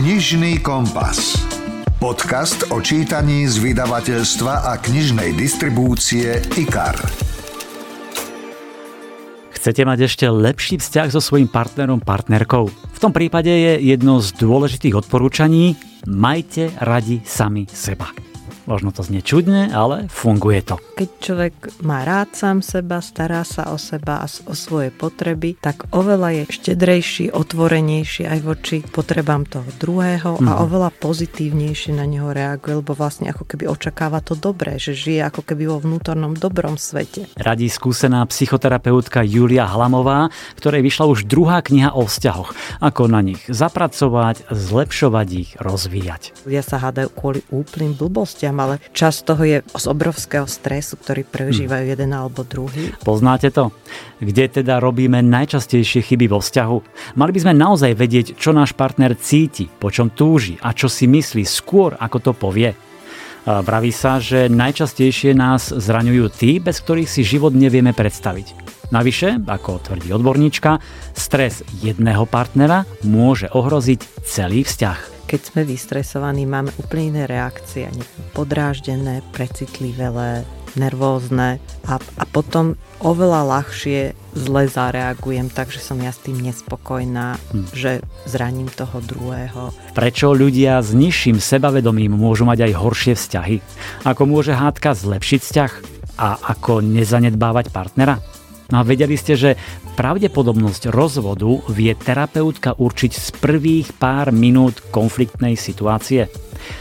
Knižný kompas. Podcast o čítaní z vydavateľstva a knižnej distribúcie IKAR. Chcete mať ešte lepší vzťah so svojím partnerom, partnerkou? V tom prípade je jedno z dôležitých odporúčaní majte radi sami seba. Možno to znie čudne, ale funguje to. Keď človek má rád sám seba, stará sa o seba a o svoje potreby, tak oveľa je štedrejší, otvorenejší aj voči potrebám toho druhého mm. a mhm. oveľa pozitívnejšie na neho reaguje, lebo vlastne ako keby očakáva to dobré, že žije ako keby vo vnútornom dobrom svete. Radí skúsená psychoterapeutka Julia Hlamová, ktorej vyšla už druhá kniha o vzťahoch. Ako na nich zapracovať, zlepšovať ich, rozvíjať. Ja sa hádajú kvôli úplným blbostiam ale čas toho je z obrovského stresu, ktorý prežívajú hmm. jeden alebo druhý. Poznáte to? Kde teda robíme najčastejšie chyby vo vzťahu? Mali by sme naozaj vedieť, čo náš partner cíti, po čom túži a čo si myslí skôr, ako to povie. Vraví sa, že najčastejšie nás zraňujú tí, bez ktorých si život nevieme predstaviť. Navyše, ako tvrdí odborníčka, stres jedného partnera môže ohroziť celý vzťah keď sme vystresovaní, máme úplne iné reakcie, podráždené, precitlivé, nervózne a, a potom oveľa ľahšie zle zareagujem, takže som ja s tým nespokojná, hm. že zraním toho druhého. Prečo ľudia s nižším sebavedomím môžu mať aj horšie vzťahy? Ako môže hádka zlepšiť vzťah? A ako nezanedbávať partnera? No a vedeli ste, že pravdepodobnosť rozvodu vie terapeutka určiť z prvých pár minút konfliktnej situácie.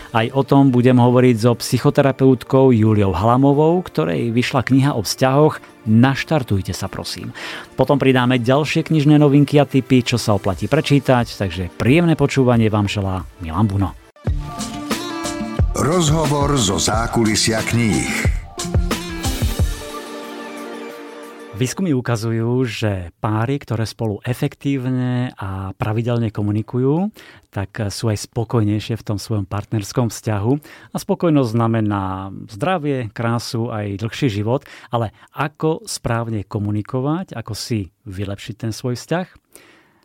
Aj o tom budem hovoriť so psychoterapeutkou Juliou Hlamovou, ktorej vyšla kniha o vzťahoch Naštartujte sa prosím. Potom pridáme ďalšie knižné novinky a typy, čo sa oplatí prečítať, takže príjemné počúvanie vám želá Milan Buno. Rozhovor zo zákulisia kníh. Výskumy ukazujú, že páry, ktoré spolu efektívne a pravidelne komunikujú, tak sú aj spokojnejšie v tom svojom partnerskom vzťahu. A spokojnosť znamená zdravie, krásu, aj dlhší život. Ale ako správne komunikovať, ako si vylepšiť ten svoj vzťah?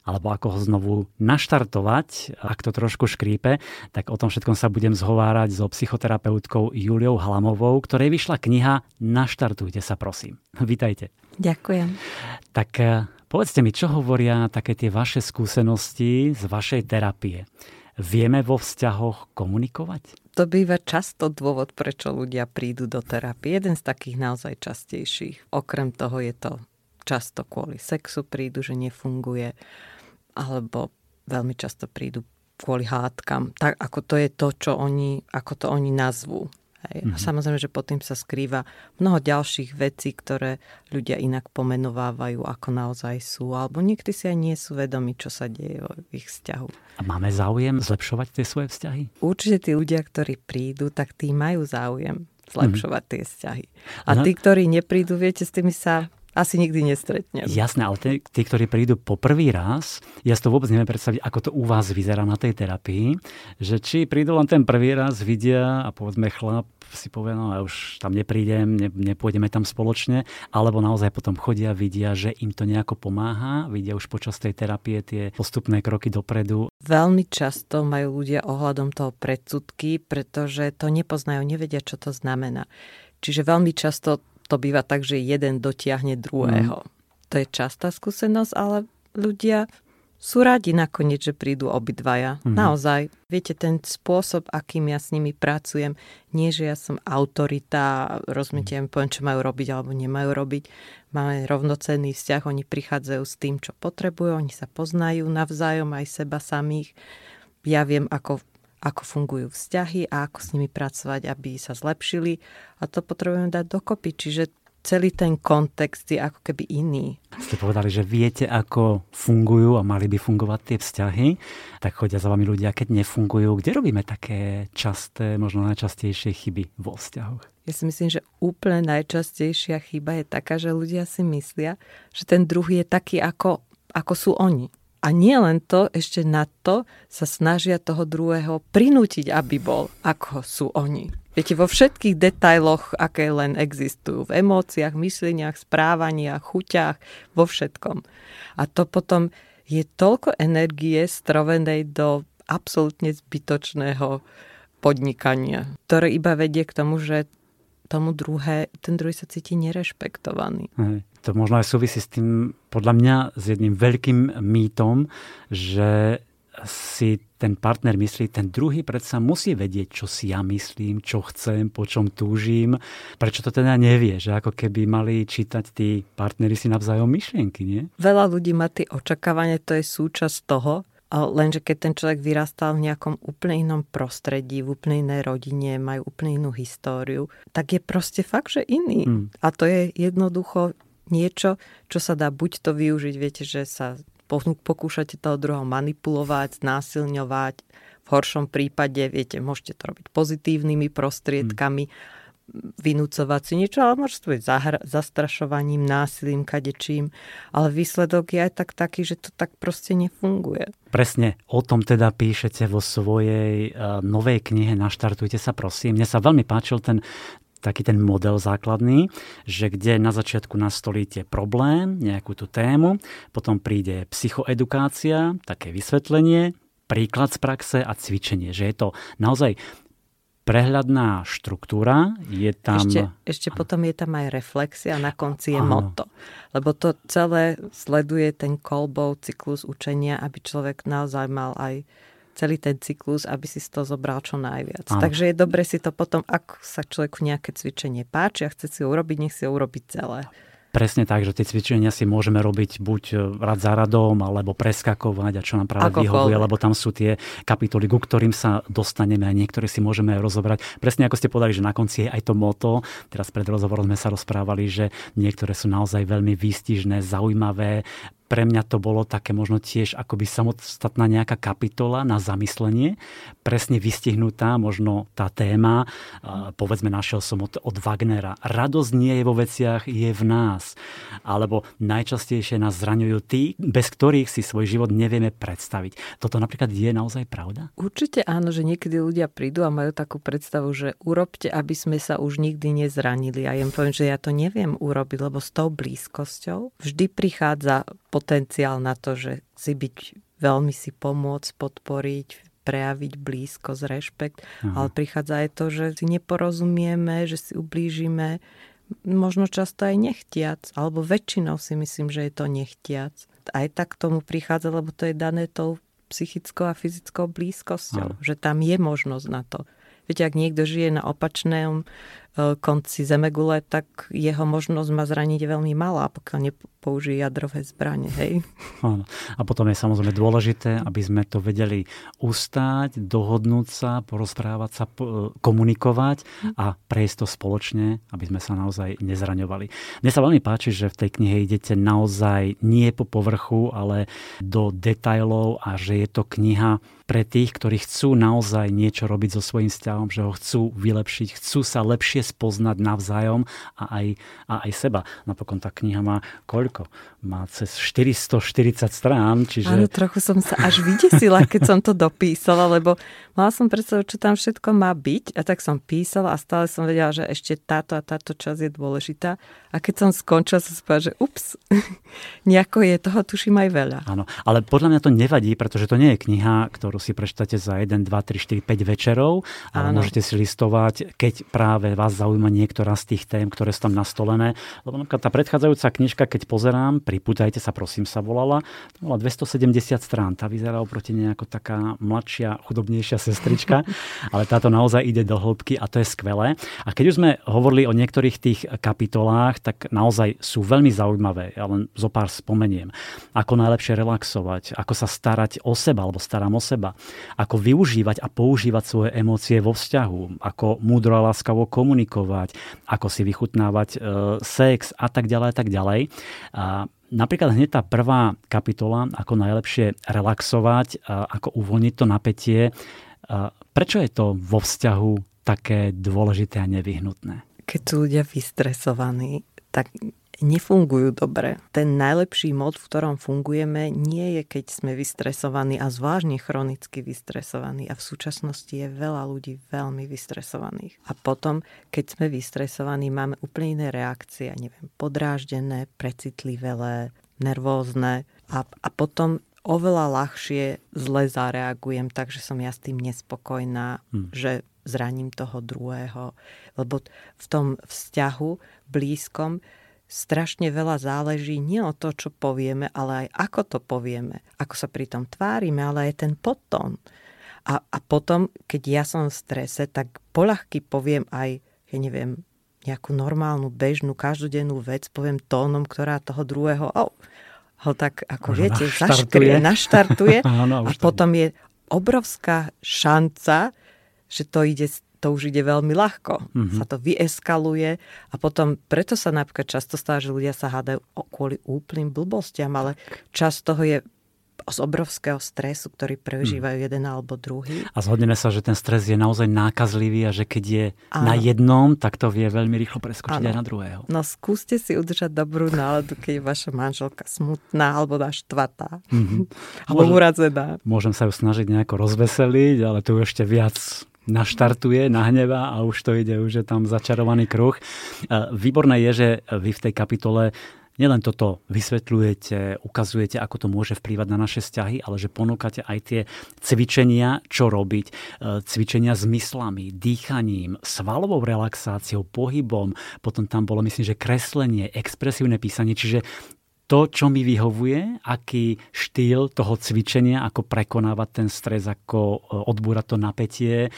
Alebo ako ho znovu naštartovať, ak to trošku škrípe, tak o tom všetkom sa budem zhovárať so psychoterapeutkou Juliou Hlamovou, ktorej vyšla kniha Naštartujte sa prosím. Vítajte. Ďakujem. Tak eh, povedzte mi, čo hovoria také tie vaše skúsenosti z vašej terapie. Vieme vo vzťahoch komunikovať? To býva často dôvod, prečo ľudia prídu do terapie. Jeden z takých naozaj častejších. Okrem toho je to často kvôli sexu prídu, že nefunguje alebo veľmi často prídu kvôli hádkam, tak ako to je to, čo oni, ako to oni nazvú. Hej. Mm-hmm. A mhm. samozrejme, že potom sa skrýva mnoho ďalších vecí, ktoré ľudia inak pomenovávajú, ako naozaj sú. Alebo niekedy si aj nie sú vedomi, čo sa deje v ich vzťahu. A máme záujem zlepšovať tie svoje vzťahy? Určite tí ľudia, ktorí prídu, tak tí majú záujem zlepšovať mm-hmm. tie vzťahy. A no. tí, ktorí neprídu, viete, s tými sa asi nikdy nestretnem. Jasné, ale tí, tí, ktorí prídu po prvý raz, ja si to vôbec neviem predstaviť, ako to u vás vyzerá na tej terapii, že či prídu len ten prvý raz, vidia a povedzme chlap si povie, no ja už tam neprídem, ne, nepôjdeme tam spoločne, alebo naozaj potom chodia, vidia, že im to nejako pomáha, vidia už počas tej terapie tie postupné kroky dopredu. Veľmi často majú ľudia ohľadom toho predsudky, pretože to nepoznajú, nevedia, čo to znamená. Čiže veľmi často to býva tak, že jeden dotiahne druhého. Mm. To je častá skúsenosť, ale ľudia sú radi nakoniec, že prídu obidvaja. Mm. Naozaj, viete, ten spôsob, akým ja s nimi pracujem, nie, že ja som autorita, rozumiete, mm. poviem, čo majú robiť alebo nemajú robiť. Máme rovnocenný vzťah, oni prichádzajú s tým, čo potrebujú, oni sa poznajú navzájom aj seba samých. Ja viem, ako ako fungujú vzťahy a ako s nimi pracovať, aby sa zlepšili. A to potrebujeme dať dokopy. Čiže celý ten kontext je ako keby iný. Ste povedali, že viete, ako fungujú a mali by fungovať tie vzťahy, tak chodia za vami ľudia, keď nefungujú. Kde robíme také časté, možno najčastejšie chyby vo vzťahoch? Ja si myslím, že úplne najčastejšia chyba je taká, že ľudia si myslia, že ten druhý je taký, ako, ako sú oni. A nie len to, ešte na to sa snažia toho druhého prinútiť, aby bol, ako sú oni. Viete, vo všetkých detailoch, aké len existujú, v emóciách, mysleniach, správaniach, chuťách, vo všetkom. A to potom je toľko energie strovenej do absolútne zbytočného podnikania, ktoré iba vedie k tomu, že tomu druhé, ten druhý sa cíti nerešpektovaný. Hej. To možno aj súvisí s tým, podľa mňa, s jedným veľkým mýtom, že si ten partner myslí, ten druhý predsa musí vedieť, čo si ja myslím, čo chcem, po čom túžim. Prečo to teda nevie? Že ako keby mali čítať tí partnery si navzájom myšlienky, nie? Veľa ľudí má tie očakávania, to je súčasť toho, Lenže keď ten človek vyrastal v nejakom úplne inom prostredí, v úplne inej rodine, majú úplne inú históriu, tak je proste fakt, že iný. Mm. A to je jednoducho niečo, čo sa dá buď to využiť, viete, že sa pokúšate toho druhého manipulovať, znásilňovať. V horšom prípade, viete, môžete to robiť pozitívnymi prostriedkami. Mm vynúcovať si niečo, ale môže to byť zahra- zastrašovaním, násilím, kadečím, ale výsledok je aj tak taký, že to tak proste nefunguje. Presne o tom teda píšete vo svojej uh, novej knihe Naštartujte sa prosím. Mne sa veľmi páčil ten taký ten model základný, že kde na začiatku nastolíte problém, nejakú tú tému, potom príde psychoedukácia, také vysvetlenie, príklad z praxe a cvičenie. Že je to naozaj prehľadná štruktúra, je tam... Ešte, ešte potom je tam aj reflexia, na konci je Áno. moto. Lebo to celé sleduje ten kolbov cyklus učenia, aby človek naozaj mal aj celý ten cyklus, aby si to zobral čo najviac. Áno. Takže je dobre si to potom, ak sa človeku nejaké cvičenie páči a chce si ho urobiť, nech si ho urobiť celé. Presne tak, že tie cvičenia si môžeme robiť buď e, rad za radom, alebo preskakovať a čo nám práve Ako vyhovuje, lebo tam sú tie kapitoly, ku ktorým sa dostaneme a niektoré si môžeme aj rozobrať. Presne ako ste povedali, že na konci je aj to moto. Teraz pred rozhovorom sme sa rozprávali, že niektoré sú naozaj veľmi výstižné, zaujímavé, pre mňa to bolo také možno tiež akoby samostatná nejaká kapitola na zamyslenie, presne vystihnutá možno tá téma, povedzme našiel som od, od Wagnera. Radosť nie je vo veciach, je v nás. Alebo najčastejšie nás zraňujú tí, bez ktorých si svoj život nevieme predstaviť. Toto napríklad je naozaj pravda? Určite áno, že niekedy ľudia prídu a majú takú predstavu, že urobte, aby sme sa už nikdy nezranili. A ja im poviem, že ja to neviem urobiť, lebo s tou blízkosťou vždy prichádza pod potenciál na to, že si byť, veľmi si pomôcť, podporiť, prejaviť blízkosť, rešpekt, Aha. ale prichádza aj to, že si neporozumieme, že si ublížime, možno často aj nechtiac, alebo väčšinou si myslím, že je to nechtiac. Aj tak k tomu prichádza, lebo to je dané tou psychickou a fyzickou blízkosťou, Aha. že tam je možnosť na to. Viete, ak niekto žije na opačnom konci zemegule, tak jeho možnosť má zraniť veľmi malá, pokiaľ nepoužije jadrové zbranie. Hej? A potom je samozrejme dôležité, aby sme to vedeli ustáť, dohodnúť sa, porozprávať sa, komunikovať a prejsť to spoločne, aby sme sa naozaj nezraňovali. Mne sa veľmi páči, že v tej knihe idete naozaj nie po povrchu, ale do detajlov a že je to kniha pre tých, ktorí chcú naozaj niečo robiť so svojím vzťahom, že ho chcú vylepšiť, chcú sa lepšie spoznať navzájom a aj, a aj seba. Napokon tá kniha má koľko? Má cez 440 strán, čiže... Áno, trochu som sa až vydesila, keď som to dopísala, lebo mala som predstavu, čo tam všetko má byť a tak som písala a stále som vedela, že ešte táto a táto časť je dôležitá. A keď som skončila, som si že ups, nejako je toho, tuším aj veľa. Áno, ale podľa mňa to nevadí, pretože to nie je kniha, ktorú si prečítate za 1, 2, 3, 4, 5 večerov, ale Áno. môžete si listovať, keď práve vás zaujíma niektorá z tých tém, ktoré sú tam nastolené. Lebo napríklad tá predchádzajúca knižka, keď pozerám, pripútajte sa, prosím, sa volala, to bola 270 strán. Tá vyzerá oproti nejako taká mladšia, chudobnejšia sestrička, ale táto naozaj ide do hĺbky a to je skvelé. A keď už sme hovorili o niektorých tých kapitolách, tak naozaj sú veľmi zaujímavé. Ja len zo pár spomeniem. Ako najlepšie relaxovať, ako sa starať o seba, alebo starám o seba, ako využívať a používať svoje emócie vo vzťahu, ako múdro a láskavo komunikovať, komunikovať, ako si vychutnávať e, sex a tak ďalej a tak ďalej. A napríklad hneď tá prvá kapitola, ako najlepšie relaxovať, a ako uvoľniť to napätie. A prečo je to vo vzťahu také dôležité a nevyhnutné? Keď sú ľudia vystresovaní, tak nefungujú dobre. Ten najlepší mod, v ktorom fungujeme, nie je, keď sme vystresovaní a zvláštne chronicky vystresovaní. A v súčasnosti je veľa ľudí veľmi vystresovaných. A potom, keď sme vystresovaní, máme úplne iné reakcie, neviem, podráždené, precitlivé, nervózne. A, a potom oveľa ľahšie zle zareagujem, takže som ja s tým nespokojná, hmm. že zraním toho druhého. Lebo v tom vzťahu blízkom strašne veľa záleží nie o to, čo povieme, ale aj ako to povieme, ako sa pri tom tvárime, ale aj ten potom. A, a potom, keď ja som v strese, tak poľahky poviem aj, ja neviem, nejakú normálnu, bežnú, každodennú vec, poviem tónom, ktorá toho druhého oh, ho tak, ako Už viete, naštartuje. zaškrie, naštartuje. Áno, a potom je obrovská šanca, že to ide to už ide veľmi ľahko. Mm-hmm. Sa to vyeskaluje a potom, preto sa napríklad často stáva, že ľudia sa hádajú kvôli úplným blbostiam, ale čas toho je z obrovského stresu, ktorý prežívajú hmm. jeden alebo druhý. A zhodneme sa, že ten stres je naozaj nákazlivý a že keď je Áno. na jednom, tak to vie veľmi rýchlo preskočiť Áno. aj na druhého. No skúste si udržať dobrú náladu, keď je vaša manželka smutná alebo naštvatá. Mm-hmm. alebo môžem, urazená. Môžem sa ju snažiť nejako rozveseliť, ale tu ešte viac naštartuje, nahneva a už to ide, už je tam začarovaný kruh. Výborné je, že vy v tej kapitole nielen toto vysvetľujete, ukazujete, ako to môže vplývať na naše vzťahy, ale že ponúkate aj tie cvičenia, čo robiť. E, cvičenia s myslami, dýchaním, svalovou relaxáciou, pohybom. Potom tam bolo, myslím, že kreslenie, expresívne písanie. Čiže to, čo mi vyhovuje, aký štýl toho cvičenia, ako prekonávať ten stres, ako e, odbúrať to napätie, e,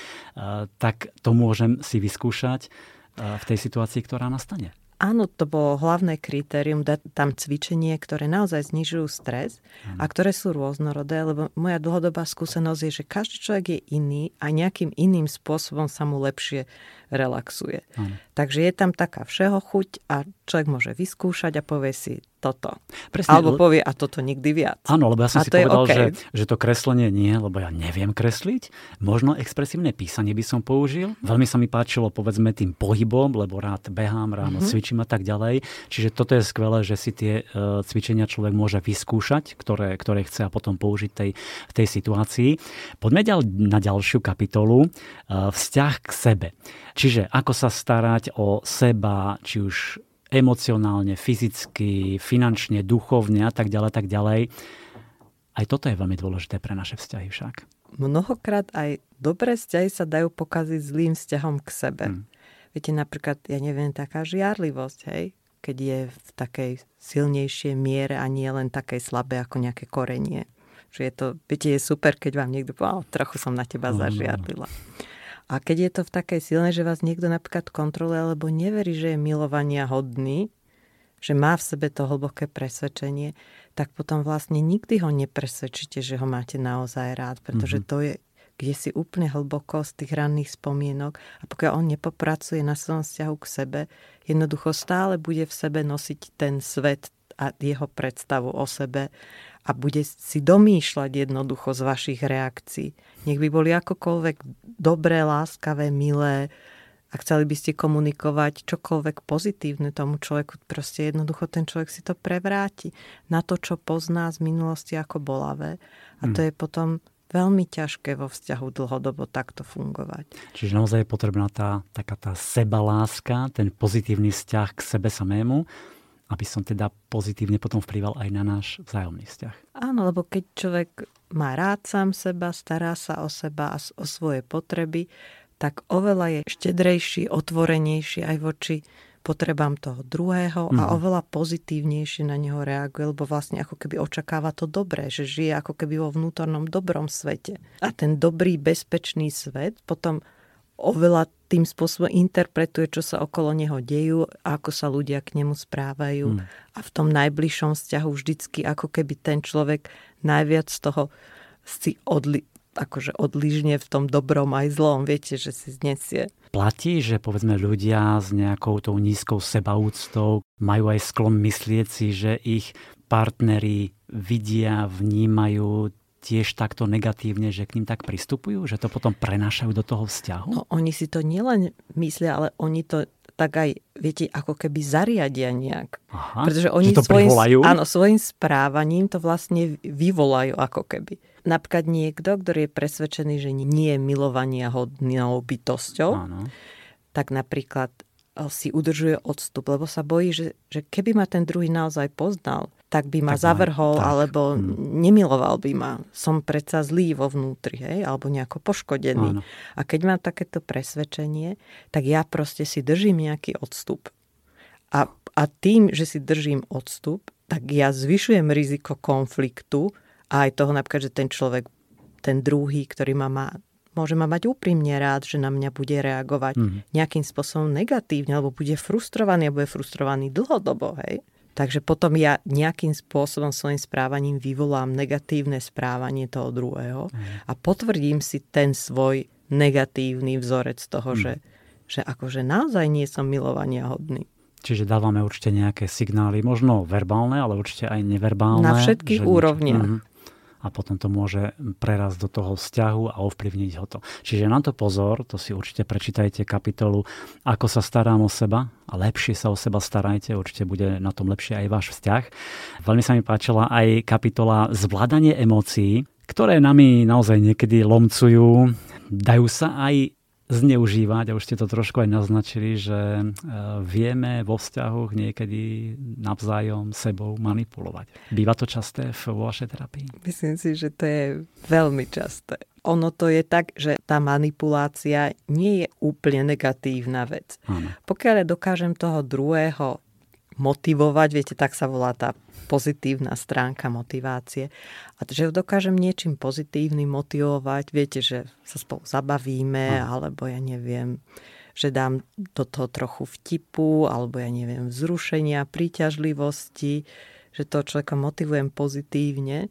tak to môžem si vyskúšať v tej situácii, ktorá nastane. Áno, to bolo hlavné kritérium, dať tam cvičenie, ktoré naozaj znižujú stres a ktoré sú rôznorodé, lebo moja dlhodobá skúsenosť je, že každý človek je iný a nejakým iným spôsobom sa mu lepšie relaxuje. Ano. Takže je tam taká všeho chuť a človek môže vyskúšať a povie si, toto. Presne, Alebo povie, a toto nikdy viac. Áno, lebo ja som a si povedal, okay. že, že to kreslenie nie, lebo ja neviem kresliť. Možno expresívne písanie by som použil. Veľmi sa mi páčilo, povedzme, tým pohybom, lebo rád behám, ráno mm-hmm. cvičím a tak ďalej. Čiže toto je skvelé, že si tie uh, cvičenia človek môže vyskúšať, ktoré, ktoré chce a potom použiť tej, v tej situácii. Poďme ďal, na ďalšiu kapitolu. Uh, vzťah k sebe. Čiže ako sa starať o seba, či už emocionálne, fyzicky, finančne, duchovne a tak ďalej, tak ďalej. Aj toto je veľmi dôležité pre naše vzťahy však. Mnohokrát aj dobré vzťahy sa dajú pokaziť zlým vzťahom k sebe. Hmm. Viete, napríklad, ja neviem, taká žiarlivosť, hej? keď je v takej silnejšej miere a nie len takej slabé ako nejaké korenie. Že je to, viete, je super, keď vám niekto povie, trochu som na teba zažiarlila. No. A keď je to v takej silnej, že vás niekto napríklad kontroluje alebo neverí, že je milovania hodný, že má v sebe to hlboké presvedčenie, tak potom vlastne nikdy ho nepresvedčíte, že ho máte naozaj rád, pretože mm-hmm. to je kde si úplne hlboko z tých ranných spomienok a pokiaľ on nepopracuje na svojom vzťahu k sebe, jednoducho stále bude v sebe nosiť ten svet a jeho predstavu o sebe a bude si domýšľať jednoducho z vašich reakcií. Nech by boli akokoľvek dobré, láskavé, milé a chceli by ste komunikovať čokoľvek pozitívne tomu človeku, proste jednoducho ten človek si to prevráti na to, čo pozná z minulosti ako bolavé. A to hmm. je potom veľmi ťažké vo vzťahu dlhodobo takto fungovať. Čiže naozaj je potrebná tá, taká tá sebaláska, ten pozitívny vzťah k sebe samému, aby som teda pozitívne potom vplyval aj na náš vzájomný vzťah. Áno, lebo keď človek má rád sám seba, stará sa o seba a o svoje potreby, tak oveľa je štedrejší, otvorenejší aj voči potrebám toho druhého a mhm. oveľa pozitívnejšie na neho reaguje, lebo vlastne ako keby očakáva to dobré, že žije ako keby vo vnútornom dobrom svete. A ten dobrý, bezpečný svet potom oveľa tým spôsobom interpretuje, čo sa okolo neho dejú, ako sa ľudia k nemu správajú. Hmm. A v tom najbližšom vzťahu vždycky ako keby ten človek najviac z toho si odli, akože odližne v tom dobrom aj zlom. Viete, že si znesie. Platí, že povedzme ľudia s nejakou tou nízkou sebaúctou majú aj sklon myslieť si, že ich partneri vidia, vnímajú tiež takto negatívne, že k ním tak pristupujú, že to potom prenášajú do toho vzťahu? No oni si to nielen myslia, ale oni to tak aj, viete, ako keby zariadia nejak. Aha, Pretože oni to svojim, privolajú? áno, svojim správaním to vlastne vyvolajú ako keby. Napríklad niekto, ktorý je presvedčený, že nie je milovania hodnou bytosťou, áno. tak napríklad si udržuje odstup, lebo sa bojí, že, že keby ma ten druhý naozaj poznal, tak by ma Tak zavrhol, tak. alebo Hmm. nemiloval by ma. Som predsa zlý vo vnútri, hej, alebo nejako poškodený. Áno. A keď mám takéto presvedčenie, tak ja proste si držím nejaký odstup. A, a tým, že si držím odstup, tak ja zvyšujem riziko konfliktu a aj toho napríklad, že ten človek, ten druhý, ktorý ma má, môže ma mať úprimne rád, že na mňa bude reagovať Mhm. nejakým spôsobom negatívne, alebo bude frustrovaný, alebo je frustrovaný dlhodobo, hej. Takže potom ja nejakým spôsobom svojim správaním vyvolám negatívne správanie toho druhého a potvrdím si ten svoj negatívny vzorec toho, že, že akože naozaj nie som milovania hodný. Čiže dávame určite nejaké signály, možno verbálne, ale určite aj neverbálne. Na všetkých že niečo- úrovniach. A potom to môže prerazť do toho vzťahu a ovplyvniť ho to. Čiže na to pozor, to si určite prečítajte kapitolu Ako sa starám o seba a lepšie sa o seba starajte, určite bude na tom lepšie aj váš vzťah. Veľmi sa mi páčila aj kapitola Zvládanie emócií, ktoré nami naozaj niekedy lomcujú, dajú sa aj zneužívať, a už ste to trošku aj naznačili, že e, vieme vo vzťahoch niekedy navzájom sebou manipulovať. Býva to časté vo vašej terapii? Myslím si, že to je veľmi časté. Ono to je tak, že tá manipulácia nie je úplne negatívna vec. Áno. Pokiaľ dokážem toho druhého motivovať, viete, tak sa volá tá pozitívna stránka motivácie. A že dokážem niečím pozitívnym motivovať, viete, že sa spolu zabavíme, alebo ja neviem, že dám do toho trochu vtipu, alebo ja neviem, vzrušenia, príťažlivosti, že toho človeka motivujem pozitívne,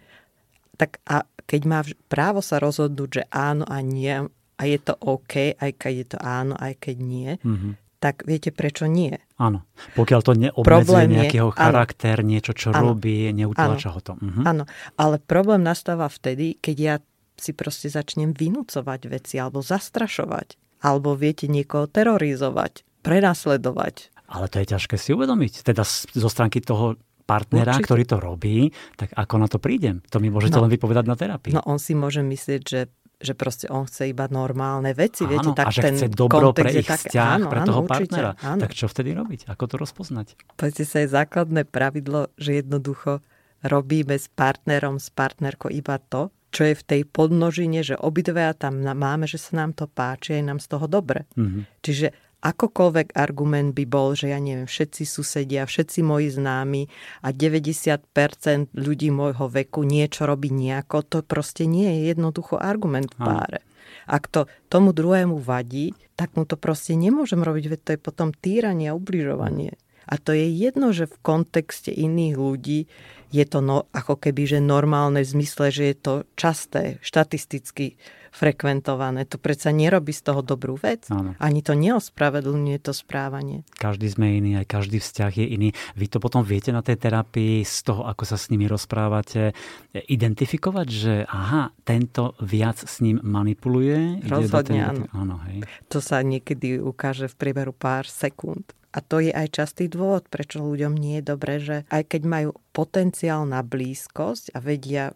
tak a keď má právo sa rozhodnúť, že áno a nie, a je to OK, aj keď je to áno, aj keď nie, Mhm. Tak viete prečo nie? Áno. Pokiaľ to neobmedzuje je- nejakého áno. charakter, niečo, čo Áno. robí, neutláča ho to. Mhm. Áno, ale problém nastáva vtedy, keď ja si proste začnem vynúcovať veci alebo zastrašovať. Alebo viete niekoho terorizovať, prenasledovať. Ale to je ťažké si uvedomiť. Teda zo stránky toho partnera, Určite. ktorý to robí, tak ako na to prídem? To mi môžete No. len vypovedať na terapii. No on si môže myslieť, že že proste on chce iba normálne veci, áno, viete, tak a že ten chce dobro pre ich tak, vzťah, áno, pre áno, toho určite, partnera. Áno. Tak čo vtedy robiť? Ako to rozpoznať? Poďte sa je základné pravidlo, že jednoducho robíme s partnerom, s partnerkou iba to, čo je v tej podnožine, že obidve tam máme, že sa nám to páči, je nám z toho dobre. Mhm. Čiže akokoľvek argument by bol, že ja neviem, všetci susedia, všetci moji známi a 90% ľudí môjho veku niečo robí nejako, to proste nie je jednoducho argument v páre. Ak to tomu druhému vadí, tak mu to proste nemôžem robiť, veď to je potom týranie a ubližovanie. A to je jedno, že v kontexte iných ľudí je to no, ako keby, že normálne v zmysle, že je to časté, štatisticky frekventované. To predsa nerobí z toho dobrú vec. Áno. Ani to neospravedlňuje to správanie. Každý sme iný, aj každý vzťah je iný. Vy to potom viete na tej terapii z toho, ako sa s nimi rozprávate, identifikovať, že aha, tento viac s ním manipuluje? Rozhodne áno. áno hej. To sa niekedy ukáže v priebehu pár sekúnd. A to je aj častý dôvod, prečo ľuďom nie je dobré, že aj keď majú potenciál na blízkosť a vedia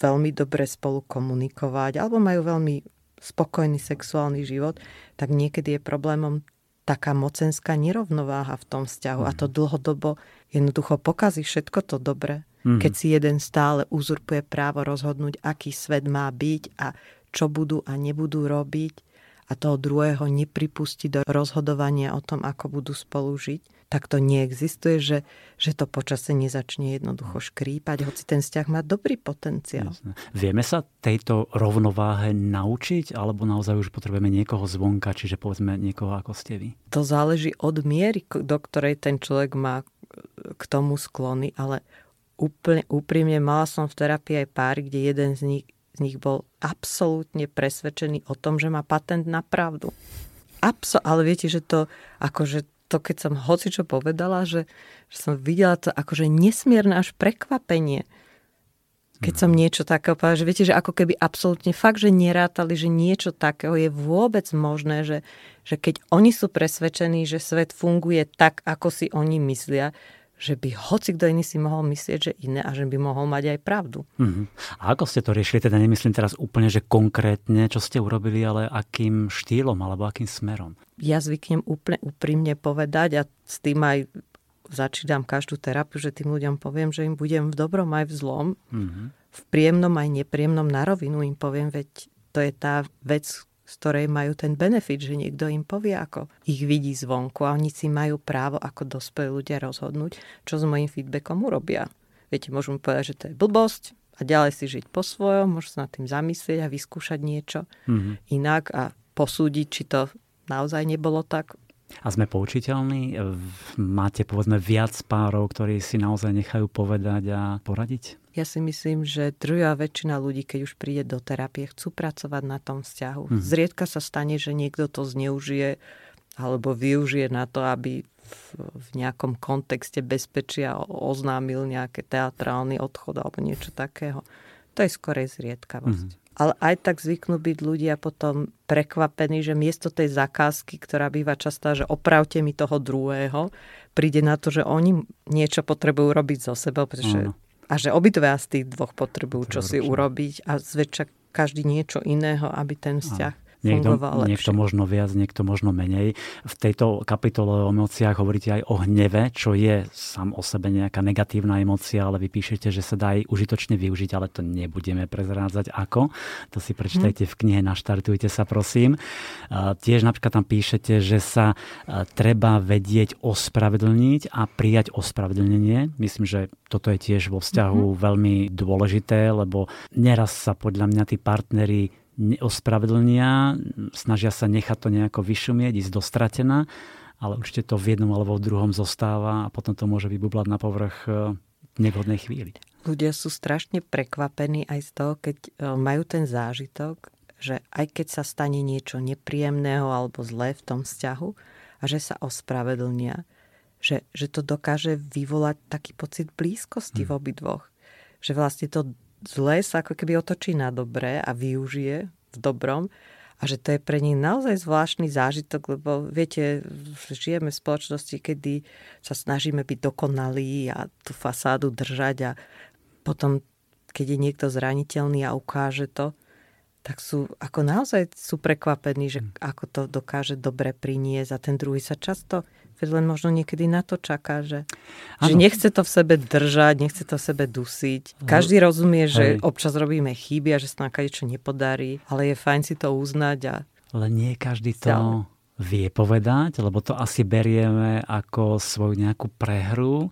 veľmi dobre spolu komunikovať alebo majú veľmi spokojný sexuálny život, tak niekedy je problémom taká mocenská nerovnováha v tom vzťahu. A to dlhodobo jednoducho pokazí všetko to dobre, Mhm. keď si jeden stále uzurpuje právo rozhodnúť, aký svet má byť a čo budú a nebudú robiť a toho druhého nepripustí do rozhodovania o tom, ako budú spolu žiť, tak to neexistuje, že, že to počase nezačne jednoducho škrípať, hoci ten vzťah má dobrý potenciál. Jasné. Vieme sa tejto rovnováhe naučiť, alebo naozaj už potrebujeme niekoho zvonka, čiže povedzme niekoho ako ste vy? To záleží od miery, do ktorej ten človek má k tomu sklony, ale úplne úprimne mala som v terapii aj páry, kde jeden z nich, z nich bol absolútne presvedčený o tom, že má patent na pravdu. Abso- ale viete, že to akože to, keď som hocičo povedala, že, že som videla to akože nesmierne až prekvapenie. Keď som niečo takého povedala, že viete, že ako keby absolútne fakt, že nerátali, že niečo takého je vôbec možné, že, že keď oni sú presvedčení, že svet funguje tak, ako si oni myslia, že by hoci kto iný si mohol myslieť, že iné a že by mohol mať aj pravdu. Mhm. A ako ste to riešili? Teda nemyslím teraz úplne, že konkrétne, čo ste urobili, ale akým štýlom alebo akým smerom? Ja zvyknem úplne úprimne povedať a s tým aj začínam každú terapiu, že tým ľuďom poviem, že im budem v dobrom aj v zlom, mm-hmm. v príjemnom aj nepríjemnom na rovinu im poviem, veď to je tá vec, z ktorej majú ten benefit, že niekto im povie, ako ich vidí zvonku a oni si majú právo ako dospelí ľudia rozhodnúť, čo s mojim feedbackom urobia. Viete, môžu mi povedať, že to je blbosť a ďalej si žiť po svojom, môžu sa nad tým zamyslieť a vyskúšať niečo mm-hmm. inak a posúdiť, či to naozaj nebolo tak. A sme poučiteľní? Máte povedzme viac párov, ktorí si naozaj nechajú povedať a poradiť? Ja si myslím, že druhá väčšina ľudí, keď už príde do terapie, chcú pracovať na tom vzťahu. Mm. Zriedka sa stane, že niekto to zneužije alebo využije na to, aby v nejakom kontexte bezpečia oznámil nejaké teatrálny odchod alebo niečo takého. To je skorej zriedkavosť. Mm-hmm. Ale aj tak zvyknú byť ľudia potom prekvapení, že miesto tej zakázky, ktorá býva častá, že opravte mi toho druhého, príde na to, že oni niečo potrebujú robiť so sebou, pretože, a že obidva z tých dvoch potrebujú čo si urobiť a zväčša každý niečo iného, aby ten vzťah niekto, niekto možno viac, niekto možno menej. V tejto kapitole o emóciách hovoríte aj o hneve, čo je sám o sebe nejaká negatívna emócia, ale vy píšete, že sa dá aj užitočne využiť, ale to nebudeme prezrádzať ako. To si prečítajte v knihe Naštartujte sa, prosím. Tiež napríklad tam píšete, že sa treba vedieť ospravedlniť a prijať ospravedlnenie. Myslím, že toto je tiež vo vzťahu mm-hmm. veľmi dôležité, lebo neraz sa podľa mňa tí partneri neospravedlnia, snažia sa nechať to nejako vyšumieť, ísť dostratená, ale určite to v jednom alebo v druhom zostáva a potom to môže vybublať na povrch e, v nevhodnej chvíli. Ľudia sú strašne prekvapení aj z toho, keď e, majú ten zážitok, že aj keď sa stane niečo nepríjemného alebo zlé v tom vzťahu a že sa ospravedlnia, že, že to dokáže vyvolať taký pocit blízkosti hmm. v obidvoch. Že vlastne to zlé sa ako keby otočí na dobré a využije v dobrom a že to je pre nich naozaj zvláštny zážitok, lebo viete, žijeme v spoločnosti, kedy sa snažíme byť dokonalí a tú fasádu držať a potom, keď je niekto zraniteľný a ukáže to, tak sú ako naozaj sú prekvapení, že hm. ako to dokáže dobre priniesť a ten druhý sa často Veď len možno niekedy na to čaká, že, že nechce to v sebe držať, nechce to v sebe dusiť. Každý rozumie, že Hej. občas robíme chyby a že sa nám niečo nepodarí, ale je fajn si to uznať. A... Ale nie každý to vie povedať, lebo to asi berieme ako svoju nejakú prehru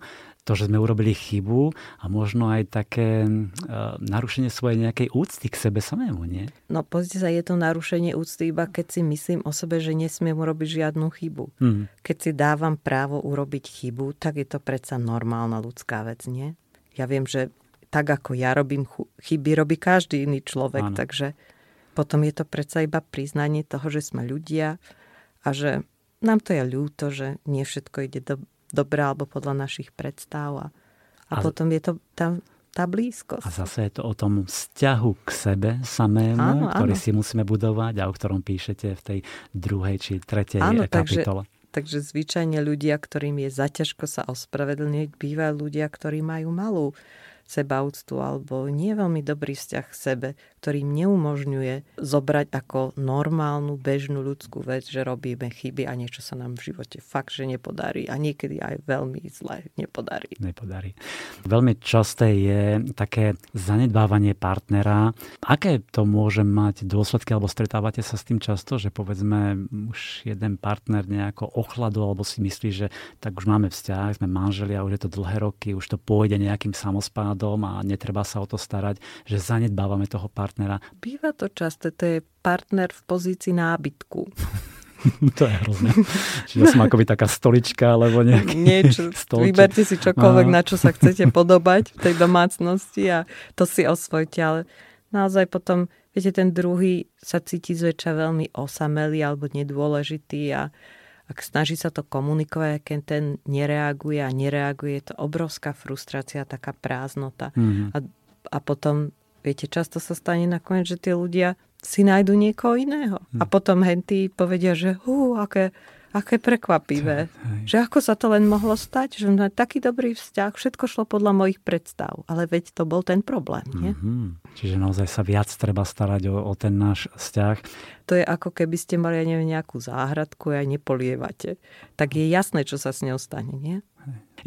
to, že sme urobili chybu a možno aj také uh, narušenie svojej nejakej úcty k sebe samému, nie? No pozrite sa, je to narušenie úcty iba keď si myslím o sebe, že nesmiem urobiť žiadnu chybu. Hmm. Keď si dávam právo urobiť chybu, tak je to predsa normálna ľudská vec, nie? Ja viem, že tak ako ja robím chyby, robí každý iný človek, Áno. takže potom je to predsa iba priznanie toho, že sme ľudia a že nám to je ľúto, že nie všetko ide do, dobrá alebo podľa našich predstav. A, a, a potom je to tá, tá blízkosť. A zase je to o tom vzťahu k sebe samému, áno, ktorý áno. si musíme budovať a o ktorom píšete v tej druhej či tretej áno, kapitole. Takže, takže zvyčajne ľudia, ktorým je zaťažko sa ospravedlniť, bývajú ľudia, ktorí majú malú sebaúctu alebo nie veľmi dobrý vzťah k sebe, ktorý neumožňuje zobrať ako normálnu, bežnú ľudskú vec, že robíme chyby a niečo sa nám v živote fakt, že nepodarí a niekedy aj veľmi zle nepodarí. Nepodarí. Veľmi časté je také zanedbávanie partnera. Aké to môže mať dôsledky, alebo stretávate sa s tým často, že povedzme už jeden partner nejako ochladol, alebo si myslí, že tak už máme vzťah, sme manželia, už je to dlhé roky, už to pôjde nejakým samospádom dom a netreba sa o to starať, že zanedbávame toho partnera. Býva to často, to je partner v pozícii nábytku. to je hrozné. Čiže som akoby taká stolička, alebo nejaký Niečo, stolček. vyberte si čokoľvek, Aha. na čo sa chcete podobať v tej domácnosti a to si osvojte, ale naozaj potom, viete, ten druhý sa cíti zväčša veľmi osamelý alebo nedôležitý a ak snaží sa to komunikovať, keď ten nereaguje a nereaguje, je to obrovská frustrácia, taká prázdnota. Mm-hmm. A, a potom, viete, často sa stane nakoniec, že tie ľudia si nájdu niekoho iného. Mm. A potom henty povedia, že hú, aké Aké prekvapivé. Že ako sa to len mohlo stať, že sme taký dobrý vzťah, všetko šlo podľa mojich predstav. Ale veď to bol ten problém, nie? Mm-hmm. Čiže naozaj sa viac treba starať o, o ten náš vzťah. To je ako keby ste mali, ja neviem, nejakú záhradku a nepolievate. Tak je jasné, čo sa s ňou stane, nie?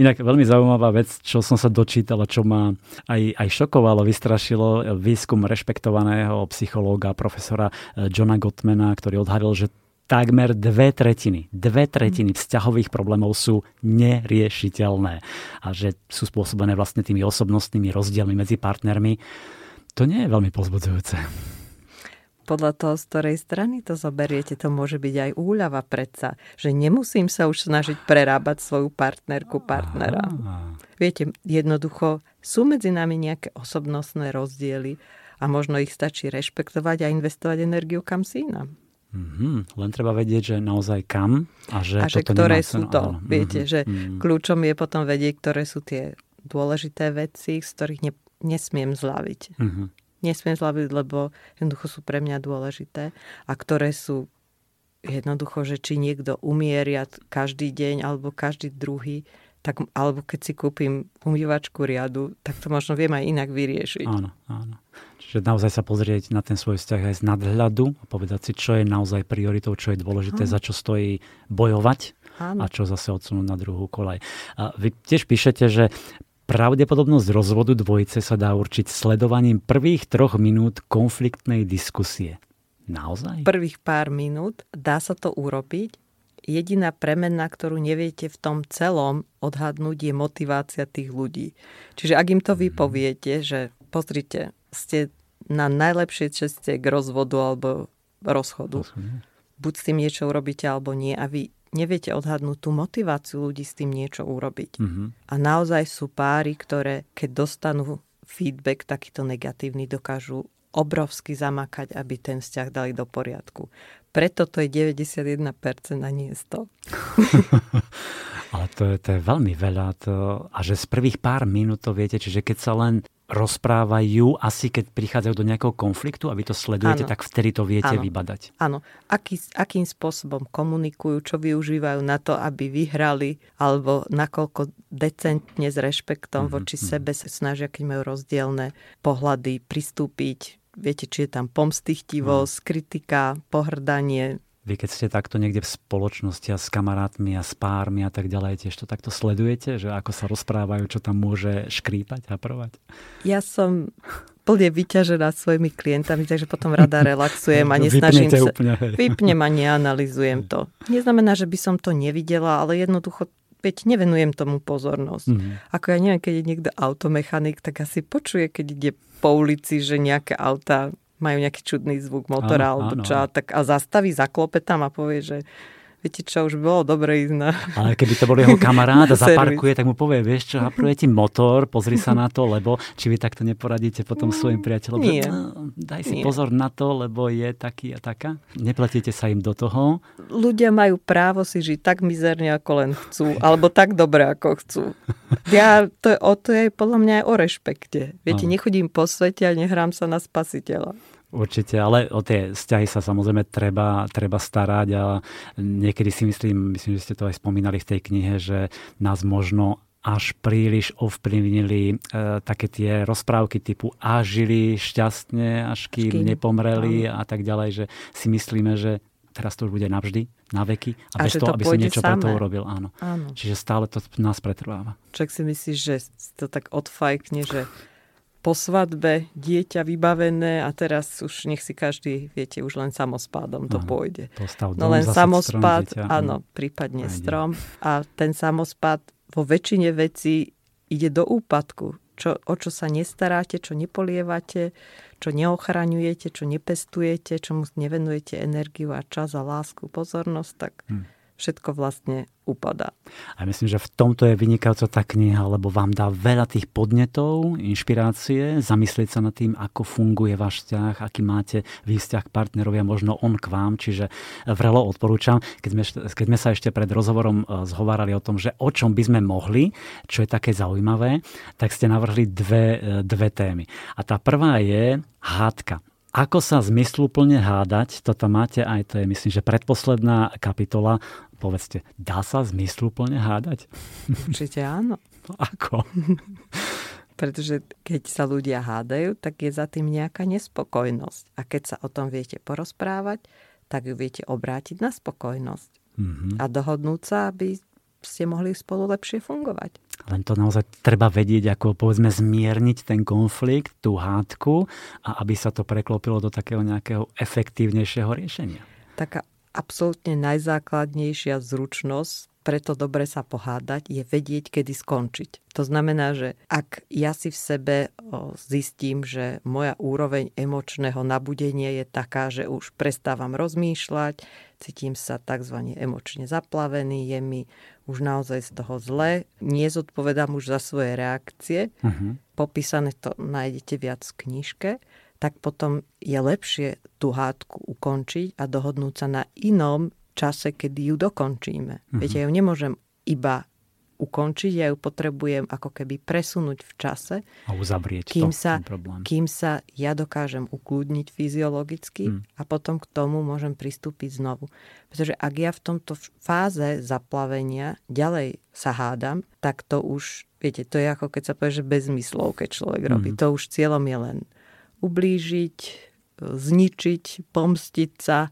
Inak veľmi zaujímavá vec, čo som sa dočítal čo ma aj, aj šokovalo, vystrašilo, výskum rešpektovaného psychológa, profesora eh, Johna Gottmana, ktorý odhalil, že takmer dve tretiny, dve tretiny vzťahových problémov sú neriešiteľné a že sú spôsobené vlastne tými osobnostnými rozdielmi medzi partnermi. To nie je veľmi pozbudzujúce podľa toho, z ktorej strany to zoberiete, to môže byť aj úľava predsa, že nemusím sa už snažiť prerábať svoju partnerku, partnera. Aha. Viete, jednoducho sú medzi nami nejaké osobnostné rozdiely a možno ich stačí rešpektovať a investovať energiu kam si inám. Mm-hmm. Len treba vedieť, že naozaj kam a že, a že ktoré sú to. Áno. Viete, mm-hmm. že mm-hmm. kľúčom je potom vedieť, ktoré sú tie dôležité veci, z ktorých ne, nesmiem zlaviť. Mm-hmm nesmiem zlaviť, lebo jednoducho sú pre mňa dôležité a ktoré sú jednoducho, že či niekto umieria každý deň alebo každý druhý, tak, alebo keď si kúpim umývačku riadu, tak to možno viem aj inak vyriešiť. Áno, áno. Čiže naozaj sa pozrieť na ten svoj vzťah aj z nadhľadu a povedať si, čo je naozaj prioritou, čo je dôležité, áno. za čo stojí bojovať áno. a čo zase odsunúť na druhú kolaj. A vy tiež píšete, že Pravdepodobnosť rozvodu dvojice sa dá určiť sledovaním prvých troch minút konfliktnej diskusie. Naozaj? Prvých pár minút dá sa to urobiť. Jediná premena, ktorú neviete v tom celom odhadnúť, je motivácia tých ľudí. Čiže ak im to vy mhm. poviete, že pozrite, ste na najlepšej ceste k rozvodu alebo rozchodu. Buď s tým niečo urobíte alebo nie a vy neviete odhadnúť tú motiváciu ľudí s tým niečo urobiť. Mm-hmm. A naozaj sú páry, ktoré keď dostanú feedback takýto negatívny, dokážu obrovsky zamakať, aby ten vzťah dali do poriadku. Preto to je 91% a nie 100. Ale to je, to je veľmi veľa. To, a že z prvých pár minút to viete, čiže keď sa len rozprávajú, asi keď prichádzajú do nejakého konfliktu a vy to sledujete, ano. tak vtedy to viete ano. vybadať. Áno. Aký, akým spôsobom komunikujú, čo využívajú na to, aby vyhrali, alebo nakoľko decentne s rešpektom mm-hmm. voči mhm. sebe sa snažia, keď majú rozdielne pohľady, pristúpiť. Viete, či je tam pomstichtivosť, mm. kritika, pohrdanie, vy keď ste takto niekde v spoločnosti a s kamarátmi a s pármi a tak ďalej, tiež to takto sledujete, že ako sa rozprávajú, čo tam môže škrípať a provať? Ja som plne vyťažená svojimi klientami, takže potom rada relaxujem a nesnažím sa. Úplne, Vypnem a neanalizujem to. Neznamená, že by som to nevidela, ale jednoducho veď nevenujem tomu pozornosť. Mm-hmm. Ako ja neviem, keď je niekto automechanik, tak asi počuje, keď ide po ulici, že nejaké auta majú nejaký čudný zvuk motora áno, alebo čo, áno. tak a zastaví, zaklope tam a povie, že viete čo, už bolo dobre ísť na... Ale keby to bol jeho kamarát a zaparkuje, tak mu povie, vieš čo, hapruje ti motor, pozri sa na to, lebo či vy takto neporadíte potom svojim priateľom, Nie. no, daj si Nie. pozor na to, lebo je taký a taká. Neplatíte sa im do toho. Ľudia majú právo si žiť tak mizerne, ako len chcú, alebo tak dobre, ako chcú. Ja, to je, o, to je podľa mňa aj o rešpekte. Viete, nechodím po svete a nehrám sa na spasiteľa. Určite, ale o tie vzťahy sa samozrejme treba, treba starať a niekedy si myslím, myslím, že ste to aj spomínali v tej knihe, že nás možno až príliš ovplyvnili e, také tie rozprávky typu a žili šťastne, až kým, kým nepomreli a tak ďalej, že si myslíme, že teraz to už bude navždy, na veky a, a bez toho, aby si niečo samé. pre to urobil. Áno. áno. Čiže stále to nás pretrváva. Čak si myslíš, že to tak odfajkne, že po svadbe dieťa vybavené a teraz už nech si každý, viete, už len samospádom to pôjde. Postav no len samospád, áno, prípadne Ajde. strom a ten samospád vo väčšine vecí ide do úpadku. Čo, o čo sa nestaráte, čo nepolievate, čo neochraňujete, čo nepestujete, čomu nevenujete energiu a čas a lásku, pozornosť, tak hm. Všetko vlastne upadá. A myslím, že v tomto je vynikajúca tá kniha, lebo vám dá veľa tých podnetov, inšpirácie, zamyslieť sa nad tým, ako funguje váš vzťah, aký máte vy vzťah k partnerovi a možno on k vám. Čiže vrelo odporúčam, keď sme, keď sme sa ešte pred rozhovorom e, zhovárali o tom, že o čom by sme mohli, čo je také zaujímavé, tak ste navrhli dve, e, dve témy. A tá prvá je hádka. Ako sa zmysluplne hádať, toto máte aj, to je myslím, že predposledná kapitola povedzte, dá sa zmysluplne hádať? Určite áno. Ako? Pretože keď sa ľudia hádajú, tak je za tým nejaká nespokojnosť. A keď sa o tom viete porozprávať, tak ju viete obrátiť na spokojnosť. Mm-hmm. A dohodnúť sa, aby ste mohli spolu lepšie fungovať. Len to naozaj treba vedieť, ako povedzme zmierniť ten konflikt, tú hádku a aby sa to preklopilo do takého nejakého efektívnejšieho riešenia. Taká absolútne najzákladnejšia zručnosť preto dobre sa pohádať, je vedieť, kedy skončiť. To znamená, že ak ja si v sebe zistím, že moja úroveň emočného nabudenia je taká, že už prestávam rozmýšľať, cítim sa tzv. emočne zaplavený, je mi už naozaj z toho zle, nezodpovedám už za svoje reakcie. Uh-huh. Popísané to nájdete viac v knižke tak potom je lepšie tú hádku ukončiť a dohodnúť sa na inom čase, kedy ju dokončíme. Uh-huh. Viete, ja ju nemôžem iba ukončiť, ja ju potrebujem ako keby presunúť v čase. A uzavrieť kým to, sa, Kým sa ja dokážem ukludniť fyziologicky hmm. a potom k tomu môžem pristúpiť znovu. Pretože ak ja v tomto fáze zaplavenia ďalej sa hádam, tak to už, viete, to je ako keď sa povie, že bez zmyslov, keď človek hmm. robí. To už cieľom je len ublížiť, zničiť, pomstiť sa,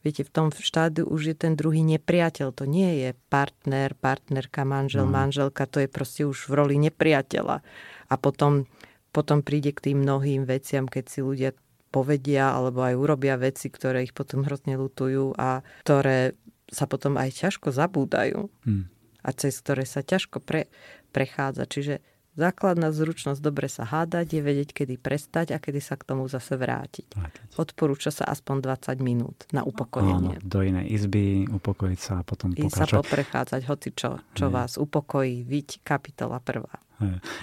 Viete, v tom štádiu už je ten druhý nepriateľ. To nie je partner, partnerka, manžel, no. manželka. To je proste už v roli nepriateľa. A potom, potom príde k tým mnohým veciam, keď si ľudia povedia alebo aj urobia veci, ktoré ich potom hrozne lutujú a ktoré sa potom aj ťažko zabúdajú. Hmm. A cez ktoré sa ťažko pre, prechádza. Čiže Základná zručnosť dobre sa hádať je vedieť, kedy prestať a kedy sa k tomu zase vrátiť. Odporúča sa aspoň 20 minút na upokojenie. Áno, do inej izby, upokojiť sa a potom I pokračovať. sa poprechádzať, hoci čo, čo vás upokojí, viť kapitola prvá.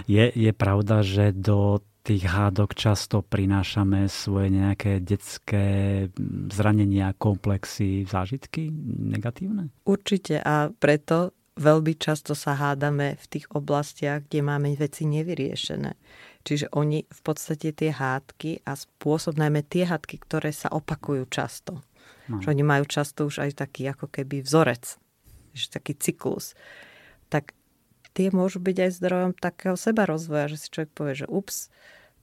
Je, je pravda, že do tých hádok často prinášame svoje nejaké detské zranenia, komplexy, zážitky negatívne? Určite a preto veľmi často sa hádame v tých oblastiach, kde máme veci nevyriešené. Čiže oni v podstate tie hádky a spôsob, najmä tie hádky, ktoré sa opakujú často. No. Že oni majú často už aj taký ako keby vzorec, že taký cyklus. Tak tie môžu byť aj zdrojom takého seba rozvoja, že si človek povie, že ups,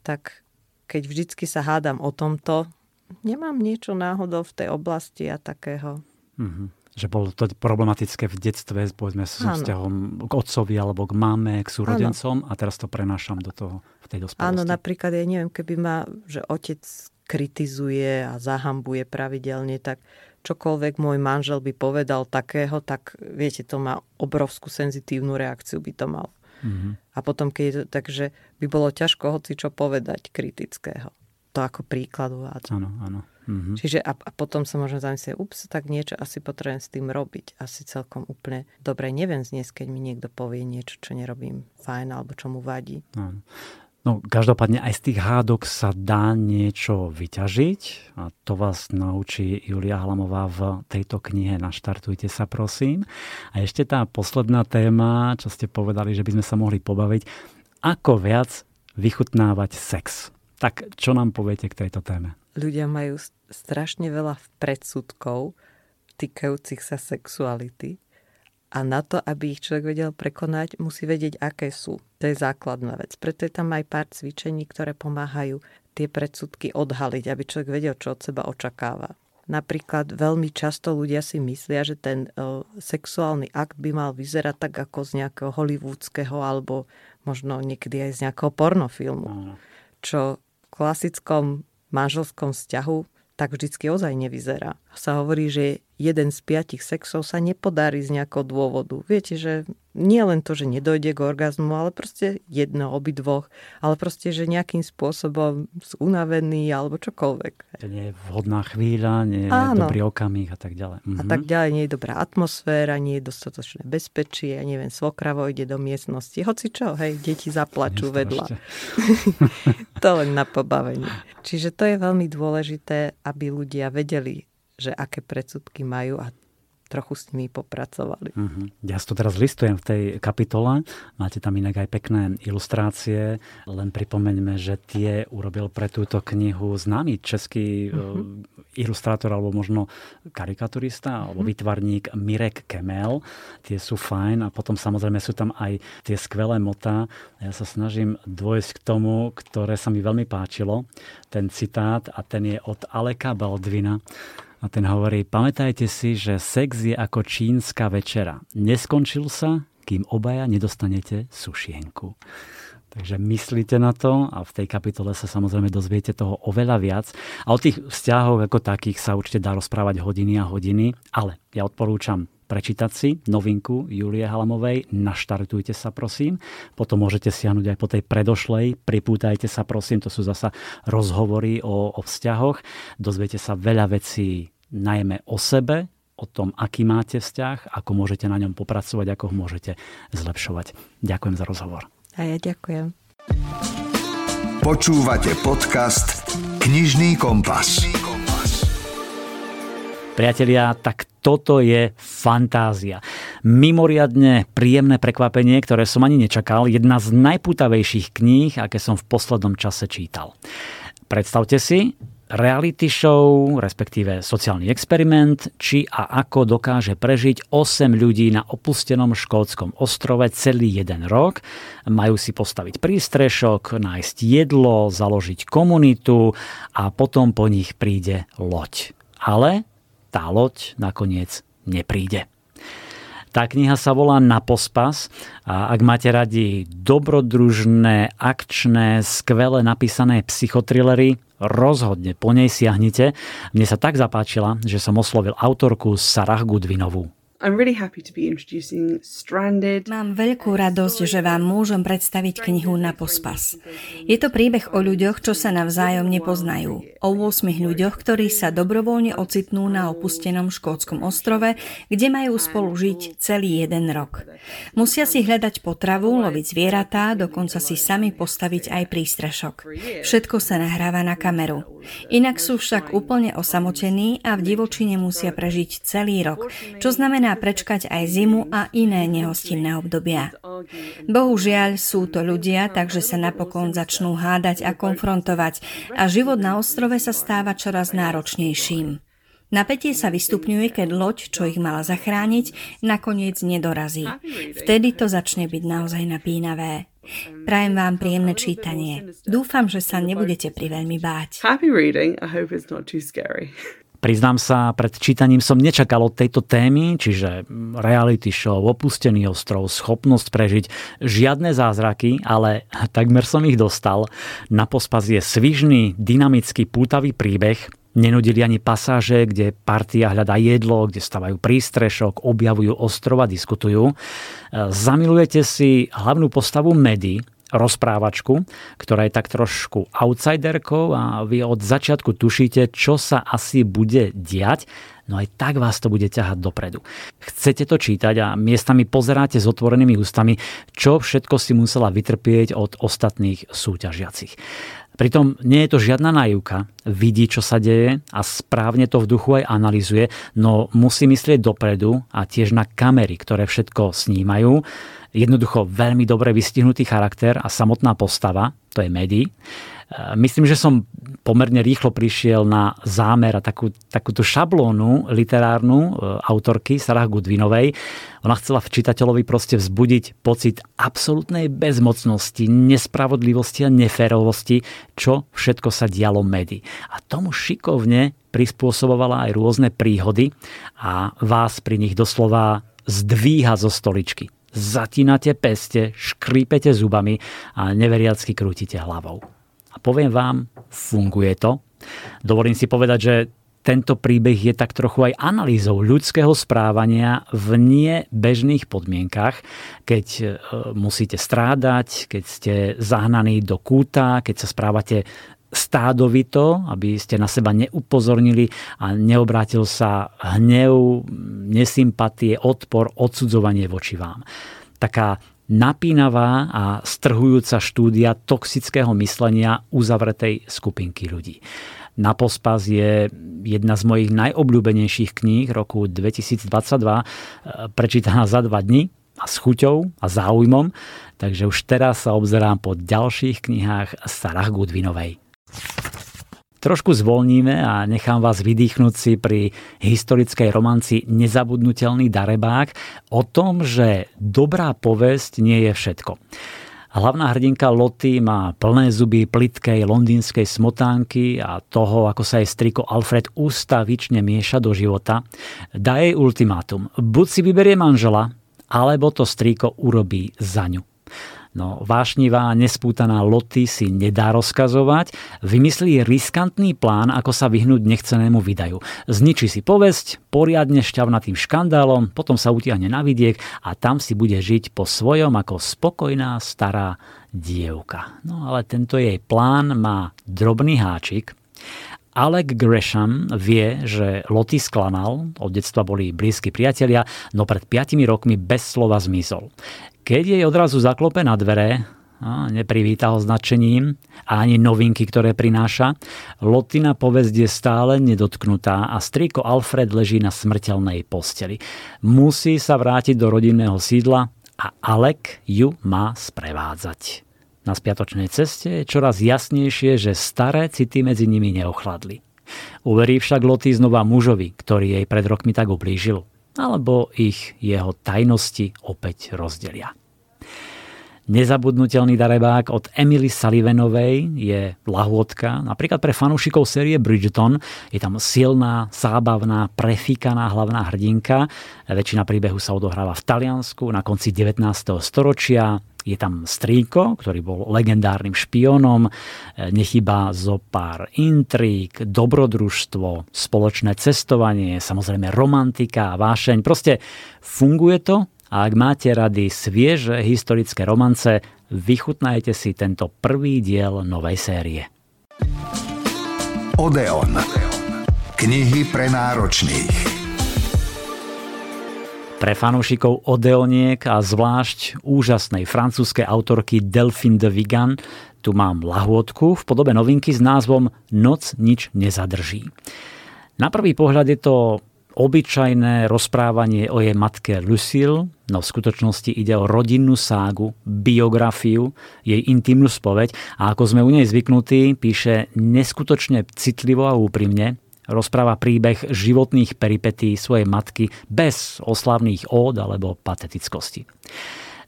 tak keď vždycky sa hádam o tomto, nemám niečo náhodou v tej oblasti a takého. Mm-hmm že bolo to problematické v detstve, povedzme so vzťahom k otcovi alebo k mame, k súrodencom ano. a teraz to prenášam do toho v tej dospelosti. Áno, napríklad ja neviem, keby ma, že otec kritizuje a zahambuje pravidelne, tak čokoľvek môj manžel by povedal takého, tak viete, to má obrovskú senzitívnu reakciu by to mal. Mm-hmm. A potom, keď je to, takže by bolo ťažko hoci čo povedať kritického. To ako príklad uvádzam. Áno, áno. Mm-hmm. Čiže a, a potom sa možno zamyslieť, ups, tak niečo asi potrebujem s tým robiť. Asi celkom úplne dobre neviem zniesť, keď mi niekto povie niečo, čo nerobím fajn alebo čo mu vadí. No. No, každopádne aj z tých hádok sa dá niečo vyťažiť a to vás naučí Julia Hlamová v tejto knihe Naštartujte sa, prosím. A ešte tá posledná téma, čo ste povedali, že by sme sa mohli pobaviť, ako viac vychutnávať sex. Tak čo nám poviete k tejto téme? Ľudia majú strašne veľa predsudkov týkajúcich sa sexuality a na to, aby ich človek vedel prekonať, musí vedieť, aké sú. To je základná vec. Preto je tam aj pár cvičení, ktoré pomáhajú tie predsudky odhaliť, aby človek vedel, čo od seba očakáva. Napríklad veľmi často ľudia si myslia, že ten o, sexuálny akt by mal vyzerať tak ako z nejakého hollywoodského alebo možno niekedy aj z nejakého pornofilmu. Čo v klasickom manželskom vzťahu tak vždycky ozaj nevyzerá. Sa hovorí, že jeden z piatich sexov sa nepodarí z nejakého dôvodu. Viete, že nie len to, že nedojde k orgazmu, ale proste jedno, obidvoch, ale proste, že nejakým spôsobom sú unavení alebo čokoľvek. To nie je vhodná chvíľa, nie je Áno. dobrý okamih a tak ďalej. Mhm. A tak ďalej, nie je dobrá atmosféra, nie je dostatočné bezpečie, ja neviem, svokra ide do miestnosti, hoci čo, hej, deti zaplačú vedľa. to len na pobavenie. Čiže to je veľmi dôležité, aby ľudia vedeli, že aké predsudky majú a trochu s nimi popracovali. Uh-huh. Ja si to teraz listujem v tej kapitole. Máte tam inak aj pekné ilustrácie. Len pripomeňme, že tie urobil pre túto knihu známy český uh-huh. ilustrátor alebo možno karikaturista uh-huh. alebo vytvarník Mirek Kemel. Tie sú fajn a potom samozrejme sú tam aj tie skvelé motá. Ja sa snažím dôjsť k tomu, ktoré sa mi veľmi páčilo. Ten citát a ten je od Aleka Baldvina A ten hovorí, pamätajte si, že sex je ako čínska večera. Neskončil sa, kým obaja nedostanete sušienku. Takže myslíte na to a v tej kapitole sa samozrejme dozviete toho oveľa viac. A o tých vzťahoch ako takých sa určite dá rozprávať hodiny a hodiny, ale ja odporúčam prečítať si novinku Julie Halamovej. Naštartujte sa, prosím. Potom môžete siahnuť aj po tej predošlej. Pripútajte sa, prosím. To sú zasa rozhovory o, o vzťahoch. Dozviete sa veľa vecí najmä o sebe, o tom, aký máte vzťah, ako môžete na ňom popracovať, ako ho môžete zlepšovať. Ďakujem za rozhovor. A ja ďakujem. Počúvate podcast Knižný kompas. Priatelia, tak toto je fantázia. Mimoriadne príjemné prekvapenie, ktoré som ani nečakal. Jedna z najputavejších kníh, aké som v poslednom čase čítal. Predstavte si, reality show, respektíve sociálny experiment, či a ako dokáže prežiť 8 ľudí na opustenom škótskom ostrove celý jeden rok. Majú si postaviť prístrešok, nájsť jedlo, založiť komunitu a potom po nich príde loď. Ale tá loď nakoniec nepríde. Tá kniha sa volá Na pospas a ak máte radi dobrodružné, akčné, skvele napísané psychotrillery, rozhodne po nej siahnite. Mne sa tak zapáčila, že som oslovil autorku Sarah Goodwinovú. Mám veľkú radosť, že vám môžem predstaviť knihu Na pospas. Je to príbeh o ľuďoch, čo sa navzájom nepoznajú. O 8 ľuďoch, ktorí sa dobrovoľne ocitnú na opustenom škótskom ostrove, kde majú spolu žiť celý jeden rok. Musia si hľadať potravu, loviť zvieratá, dokonca si sami postaviť aj prístrešok. Všetko sa nahráva na kameru. Inak sú však úplne osamotení a v divočine musia prežiť celý rok, čo znamená prečkať aj zimu a iné nehostinné obdobia. Bohužiaľ sú to ľudia, takže sa napokon začnú hádať a konfrontovať a život na ostrove sa stáva čoraz náročnejším. Napätie sa vystupňuje, keď loď, čo ich mala zachrániť, nakoniec nedorazí. Vtedy to začne byť naozaj napínavé. Prajem vám príjemné čítanie. Dúfam, že sa nebudete priveľmi báť. Priznám sa, pred čítaním som nečakal od tejto témy, čiže reality show, opustený ostrov, schopnosť prežiť žiadne zázraky, ale takmer som ich dostal. Na pospas je svižný, dynamický, pútavý príbeh, Nenudili ani pasáže, kde partia hľadá jedlo, kde stavajú prístrešok, objavujú ostrov a diskutujú. Zamilujete si hlavnú postavu Medy, rozprávačku, ktorá je tak trošku outsiderkou a vy od začiatku tušíte, čo sa asi bude diať, no aj tak vás to bude ťahať dopredu. Chcete to čítať a miestami pozeráte s otvorenými ústami, čo všetko si musela vytrpieť od ostatných súťažiacich. Pritom nie je to žiadna nájivka, vidí, čo sa deje a správne to v duchu aj analizuje, no musí myslieť dopredu a tiež na kamery, ktoré všetko snímajú jednoducho veľmi dobre vystihnutý charakter a samotná postava, to je Medi. E, myslím, že som pomerne rýchlo prišiel na zámer a takú, takúto šablónu literárnu e, autorky Sarah Goodwinovej. Ona chcela v čitateľovi proste vzbudiť pocit absolútnej bezmocnosti, nespravodlivosti a neférovosti, čo všetko sa dialo Medi. A tomu šikovne prispôsobovala aj rôzne príhody a vás pri nich doslova zdvíha zo stoličky zatínate peste, škrípete zubami a neveriacky krútite hlavou. A poviem vám, funguje to. Dovolím si povedať, že tento príbeh je tak trochu aj analýzou ľudského správania v nebežných podmienkach, keď e, musíte strádať, keď ste zahnaní do kúta, keď sa správate stádovito, aby ste na seba neupozornili a neobrátil sa hnev, nesympatie, odpor, odsudzovanie voči vám. Taká napínavá a strhujúca štúdia toxického myslenia uzavretej skupinky ľudí. Na pospas je jedna z mojich najobľúbenejších kníh roku 2022, prečítaná za dva dni a s chuťou a záujmom, takže už teraz sa obzerám po ďalších knihách Sarah Goodwinovej. Trošku zvolníme a nechám vás vydýchnuť si pri historickej romanci Nezabudnutelný darebák o tom, že dobrá povesť nie je všetko. Hlavná hrdinka Lotty má plné zuby plitkej londýnskej smotánky a toho, ako sa jej striko Alfred ústavične mieša do života, dá jej ultimátum. Buď si vyberie manžela, alebo to striko urobí za ňu. No, vášnivá a nespútaná Loty si nedá rozkazovať, vymyslí riskantný plán, ako sa vyhnúť nechcenému vydaju. Zničí si povesť, poriadne šťavnatým škandálom, potom sa utiahne na vidiek a tam si bude žiť po svojom ako spokojná stará dievka. No ale tento jej plán má drobný háčik, Alec Gresham vie, že Lottie sklamal, od detstva boli blízki priatelia, no pred 5 rokmi bez slova zmizol. Keď jej odrazu zaklope na dvere, a neprivíta ho značením a ani novinky, ktoré prináša. Lotina povesť je stále nedotknutá a striko Alfred leží na smrteľnej posteli. Musí sa vrátiť do rodinného sídla a Alek ju má sprevádzať. Na spiatočnej ceste je čoraz jasnejšie, že staré city medzi nimi neochladli. Uverí však Loty znova mužovi, ktorý jej pred rokmi tak ublížil, alebo ich jeho tajnosti opäť rozdelia. Nezabudnutelný darebák od Emily Sullivanovej je lahôdka, napríklad pre fanúšikov série Bridgeton. Je tam silná, zábavná, prefíkaná hlavná hrdinka. Väčšina príbehu sa odohráva v Taliansku na konci 19. storočia. Je tam strýko, ktorý bol legendárnym špiónom, nechýba zo pár intrík, dobrodružstvo, spoločné cestovanie, samozrejme romantika, vášeň. Proste funguje to a ak máte rady svieže historické romance, vychutnajte si tento prvý diel novej série. Odeon. Knihy pre náročných. Pre fanúšikov Odeoniek a zvlášť úžasnej francúzskej autorky Delphine de Vigan tu mám lahôdku v podobe novinky s názvom Noc nič nezadrží. Na prvý pohľad je to obyčajné rozprávanie o jej matke Lucille, no v skutočnosti ide o rodinnú ságu, biografiu, jej intimnú spoveď a ako sme u nej zvyknutí, píše neskutočne citlivo a úprimne, rozpráva príbeh životných peripetí svojej matky bez oslavných ód alebo patetickosti.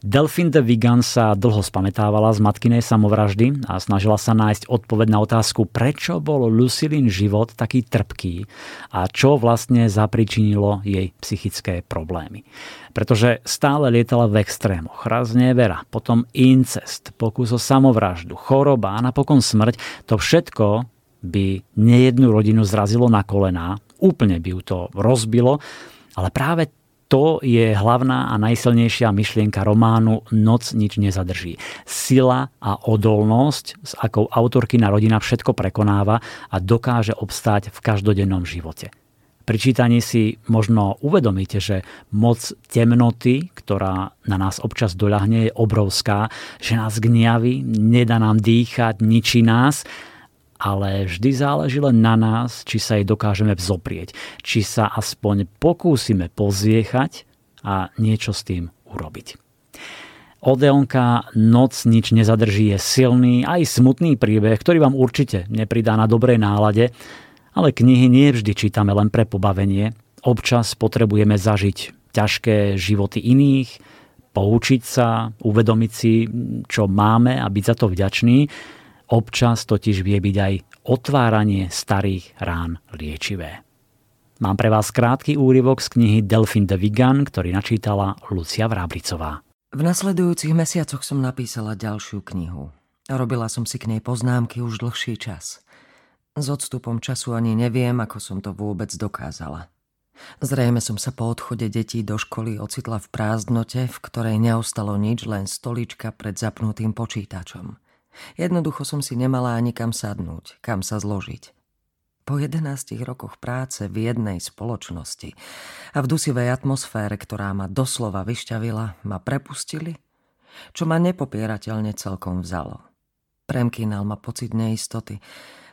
Delphine de Vigan sa dlho spametávala z matkinej samovraždy a snažila sa nájsť odpoveď na otázku, prečo bol Lucilin život taký trpký a čo vlastne zapričinilo jej psychické problémy. Pretože stále lietala v extrémoch. Raz nevera, potom incest, pokus o samovraždu, choroba a napokon smrť. To všetko by nejednu rodinu zrazilo na kolená, úplne by ju to rozbilo, ale práve to je hlavná a najsilnejšia myšlienka románu Noc nič nezadrží. Sila a odolnosť, s akou autorkina rodina všetko prekonáva a dokáže obstáť v každodennom živote. Pri čítaní si možno uvedomíte, že moc temnoty, ktorá na nás občas doľahne, je obrovská, že nás gniaví, nedá nám dýchať, ničí nás ale vždy záleží len na nás, či sa jej dokážeme vzoprieť, či sa aspoň pokúsime pozviechať a niečo s tým urobiť. Odeonka Noc nič nezadrží je silný aj smutný príbeh, ktorý vám určite nepridá na dobrej nálade, ale knihy nie vždy čítame len pre pobavenie. Občas potrebujeme zažiť ťažké životy iných, poučiť sa, uvedomiť si, čo máme a byť za to vďačný Občas totiž vie byť aj otváranie starých rán liečivé. Mám pre vás krátky úryvok z knihy Delphine de Vigan, ktorý načítala Lucia Vrábricová. V nasledujúcich mesiacoch som napísala ďalšiu knihu. Robila som si k nej poznámky už dlhší čas. S odstupom času ani neviem, ako som to vôbec dokázala. Zrejme som sa po odchode detí do školy ocitla v prázdnote, v ktorej neostalo nič, len stolička pred zapnutým počítačom. Jednoducho som si nemala ani kam sadnúť, kam sa zložiť. Po 11 rokoch práce v jednej spoločnosti a v dusivej atmosfére, ktorá ma doslova vyšťavila, ma prepustili, čo ma nepopierateľne celkom vzalo. Premkínal ma pocit neistoty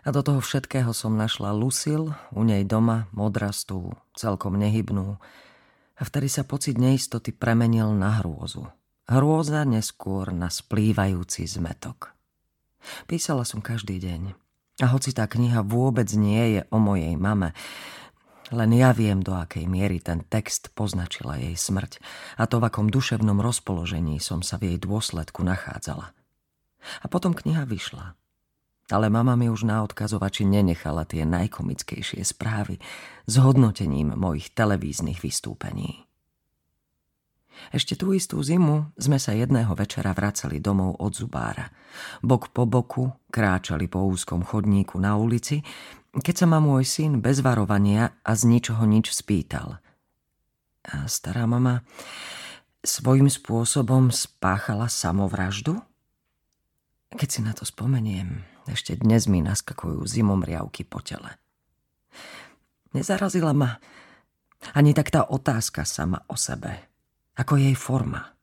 a do toho všetkého som našla Lucil, u nej doma, modrastú, celkom nehybnú. A vtedy sa pocit neistoty premenil na hrôzu. Hrôza neskôr na splývajúci zmetok. Písala som každý deň. A hoci tá kniha vôbec nie je o mojej mame, len ja viem, do akej miery ten text poznačila jej smrť a to, v akom duševnom rozpoložení som sa v jej dôsledku nachádzala. A potom kniha vyšla. Ale mama mi už na odkazovači nenechala tie najkomickejšie správy s hodnotením mojich televíznych vystúpení. Ešte tú istú zimu sme sa jedného večera vracali domov od zubára. Bok po boku kráčali po úzkom chodníku na ulici, keď sa ma môj syn bez varovania a z ničoho nič spýtal. A stará mama svojím spôsobom spáchala samovraždu? Keď si na to spomeniem, ešte dnes mi naskakujú zimom riavky po tele. Nezarazila ma ani tak tá otázka sama o sebe ako jej forma.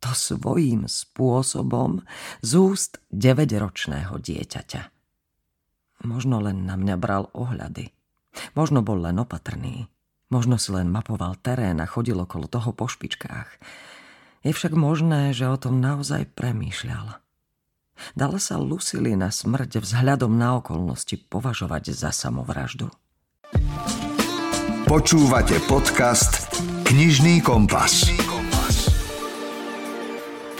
To svojím spôsobom z úst 9-ročného dieťaťa. Možno len na mňa bral ohľady. Možno bol len opatrný. Možno si len mapoval terén a chodil okolo toho po špičkách. Je však možné, že o tom naozaj premýšľal. Dala sa Lucily na smrť vzhľadom na okolnosti považovať za samovraždu? Počúvate podcast Knižný kompas.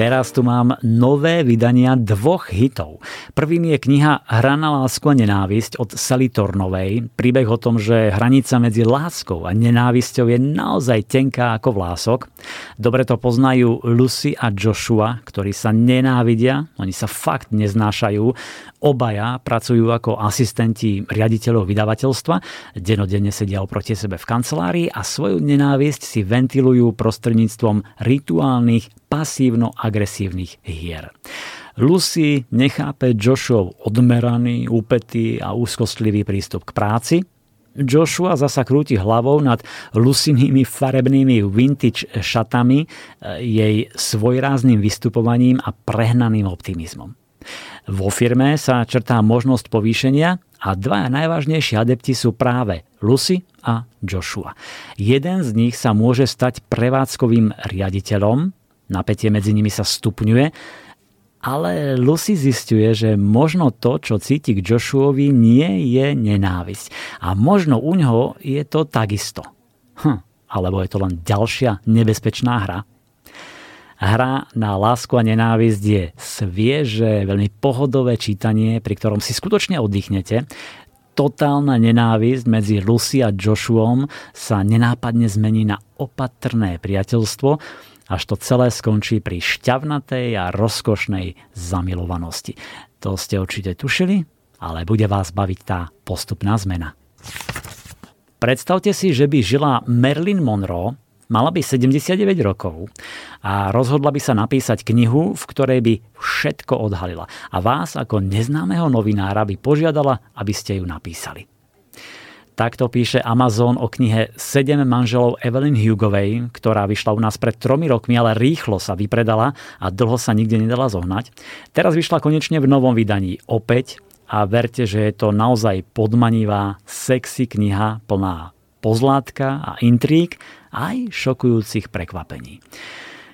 Teraz tu mám nové vydania dvoch hitov. Prvým je kniha Hra na lásku a nenávisť od Sally Tornovej. Príbeh o tom, že hranica medzi láskou a nenávisťou je naozaj tenká ako vlások. Dobre to poznajú Lucy a Joshua, ktorí sa nenávidia, oni sa fakt neznášajú. Obaja pracujú ako asistenti riaditeľov vydavateľstva, denodenne sedia oproti sebe v kancelárii a svoju nenávisť si ventilujú prostredníctvom rituálnych pasívno-agresívnych hier. Lucy nechápe Joshua odmeraný, úpetý a úzkostlivý prístup k práci, Joshua zasa krúti hlavou nad Lucinými farebnými vintage šatami, jej svojrázným vystupovaním a prehnaným optimizmom. Vo firme sa črtá možnosť povýšenia a dvaja najvážnejší adepti sú práve Lucy a Joshua. Jeden z nich sa môže stať prevádzkovým riaditeľom, napätie medzi nimi sa stupňuje, ale Lucy zistuje, že možno to, čo cíti k Joshuovi, nie je nenávisť. A možno u ňoho je to takisto. Hm, alebo je to len ďalšia nebezpečná hra. Hra na lásku a nenávisť je svieže, veľmi pohodové čítanie, pri ktorom si skutočne oddychnete. Totálna nenávisť medzi Lucy a Joshuom sa nenápadne zmení na opatrné priateľstvo, až to celé skončí pri šťavnatej a rozkošnej zamilovanosti. To ste určite tušili, ale bude vás baviť tá postupná zmena. Predstavte si, že by žila Marilyn Monroe Mala by 79 rokov a rozhodla by sa napísať knihu, v ktorej by všetko odhalila. A vás ako neznámeho novinára by požiadala, aby ste ju napísali. Takto píše Amazon o knihe 7 manželov Evelyn Hugovej, ktorá vyšla u nás pred tromi rokmi, ale rýchlo sa vypredala a dlho sa nikde nedala zohnať. Teraz vyšla konečne v novom vydaní opäť a verte, že je to naozaj podmanivá, sexy kniha plná pozlátka a intrík aj šokujúcich prekvapení.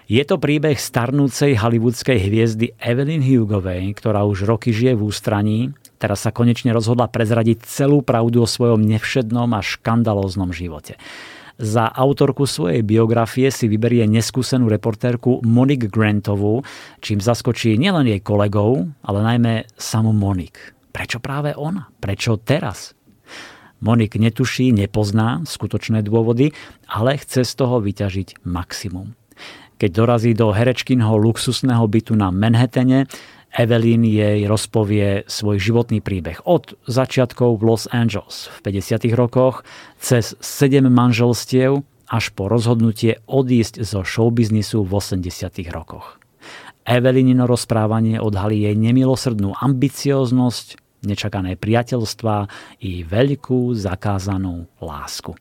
Je to príbeh starnúcej hollywoodskej hviezdy Evelyn Hugovej, ktorá už roky žije v ústraní. Teraz sa konečne rozhodla prezradiť celú pravdu o svojom nevšednom a škandalóznom živote. Za autorku svojej biografie si vyberie neskúsenú reportérku Monique Grantovú, čím zaskočí nielen jej kolegov, ale najmä samú Monique. Prečo práve ona? Prečo teraz? Monik netuší, nepozná skutočné dôvody, ale chce z toho vyťažiť maximum. Keď dorazí do herečkinho luxusného bytu na Manhattane, Evelyn jej rozpovie svoj životný príbeh od začiatkov v Los Angeles v 50. rokoch cez 7 manželstiev až po rozhodnutie odísť zo showbiznisu v 80. rokoch. Evelynino rozprávanie odhalí jej nemilosrdnú ambicioznosť, nečakané priateľstva i veľkú zakázanú lásku.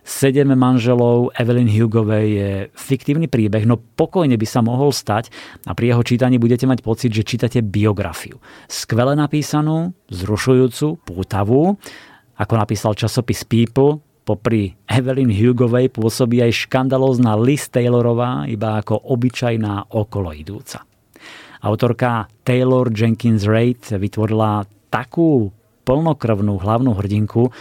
Sedem manželov Evelyn Hugovej je fiktívny príbeh, no pokojne by sa mohol stať a pri jeho čítaní budete mať pocit, že čítate biografiu. Skvele napísanú, zrušujúcu, pútavú, ako napísal časopis People, popri Evelyn Hugovej pôsobí aj škandalózna Liz Taylorová, iba ako obyčajná okoloidúca. Autorka Taylor Jenkins Reid vytvorila takú plnokrvnú hlavnú hrdinku,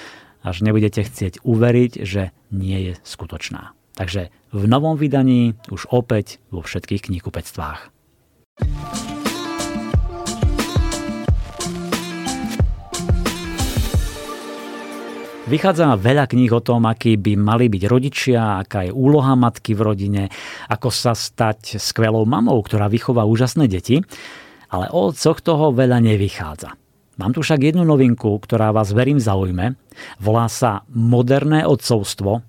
až nebudete chcieť uveriť, že nie je skutočná. Takže v novom vydaní už opäť vo všetkých knihkupectvách. Vychádza veľa kníh o tom, akí by mali byť rodičia, aká je úloha matky v rodine, ako sa stať skvelou mamou, ktorá vychová úžasné deti, ale o otcoch toho veľa nevychádza. Mám tu však jednu novinku, ktorá vás verím zaujme. Volá sa Moderné odcovstvo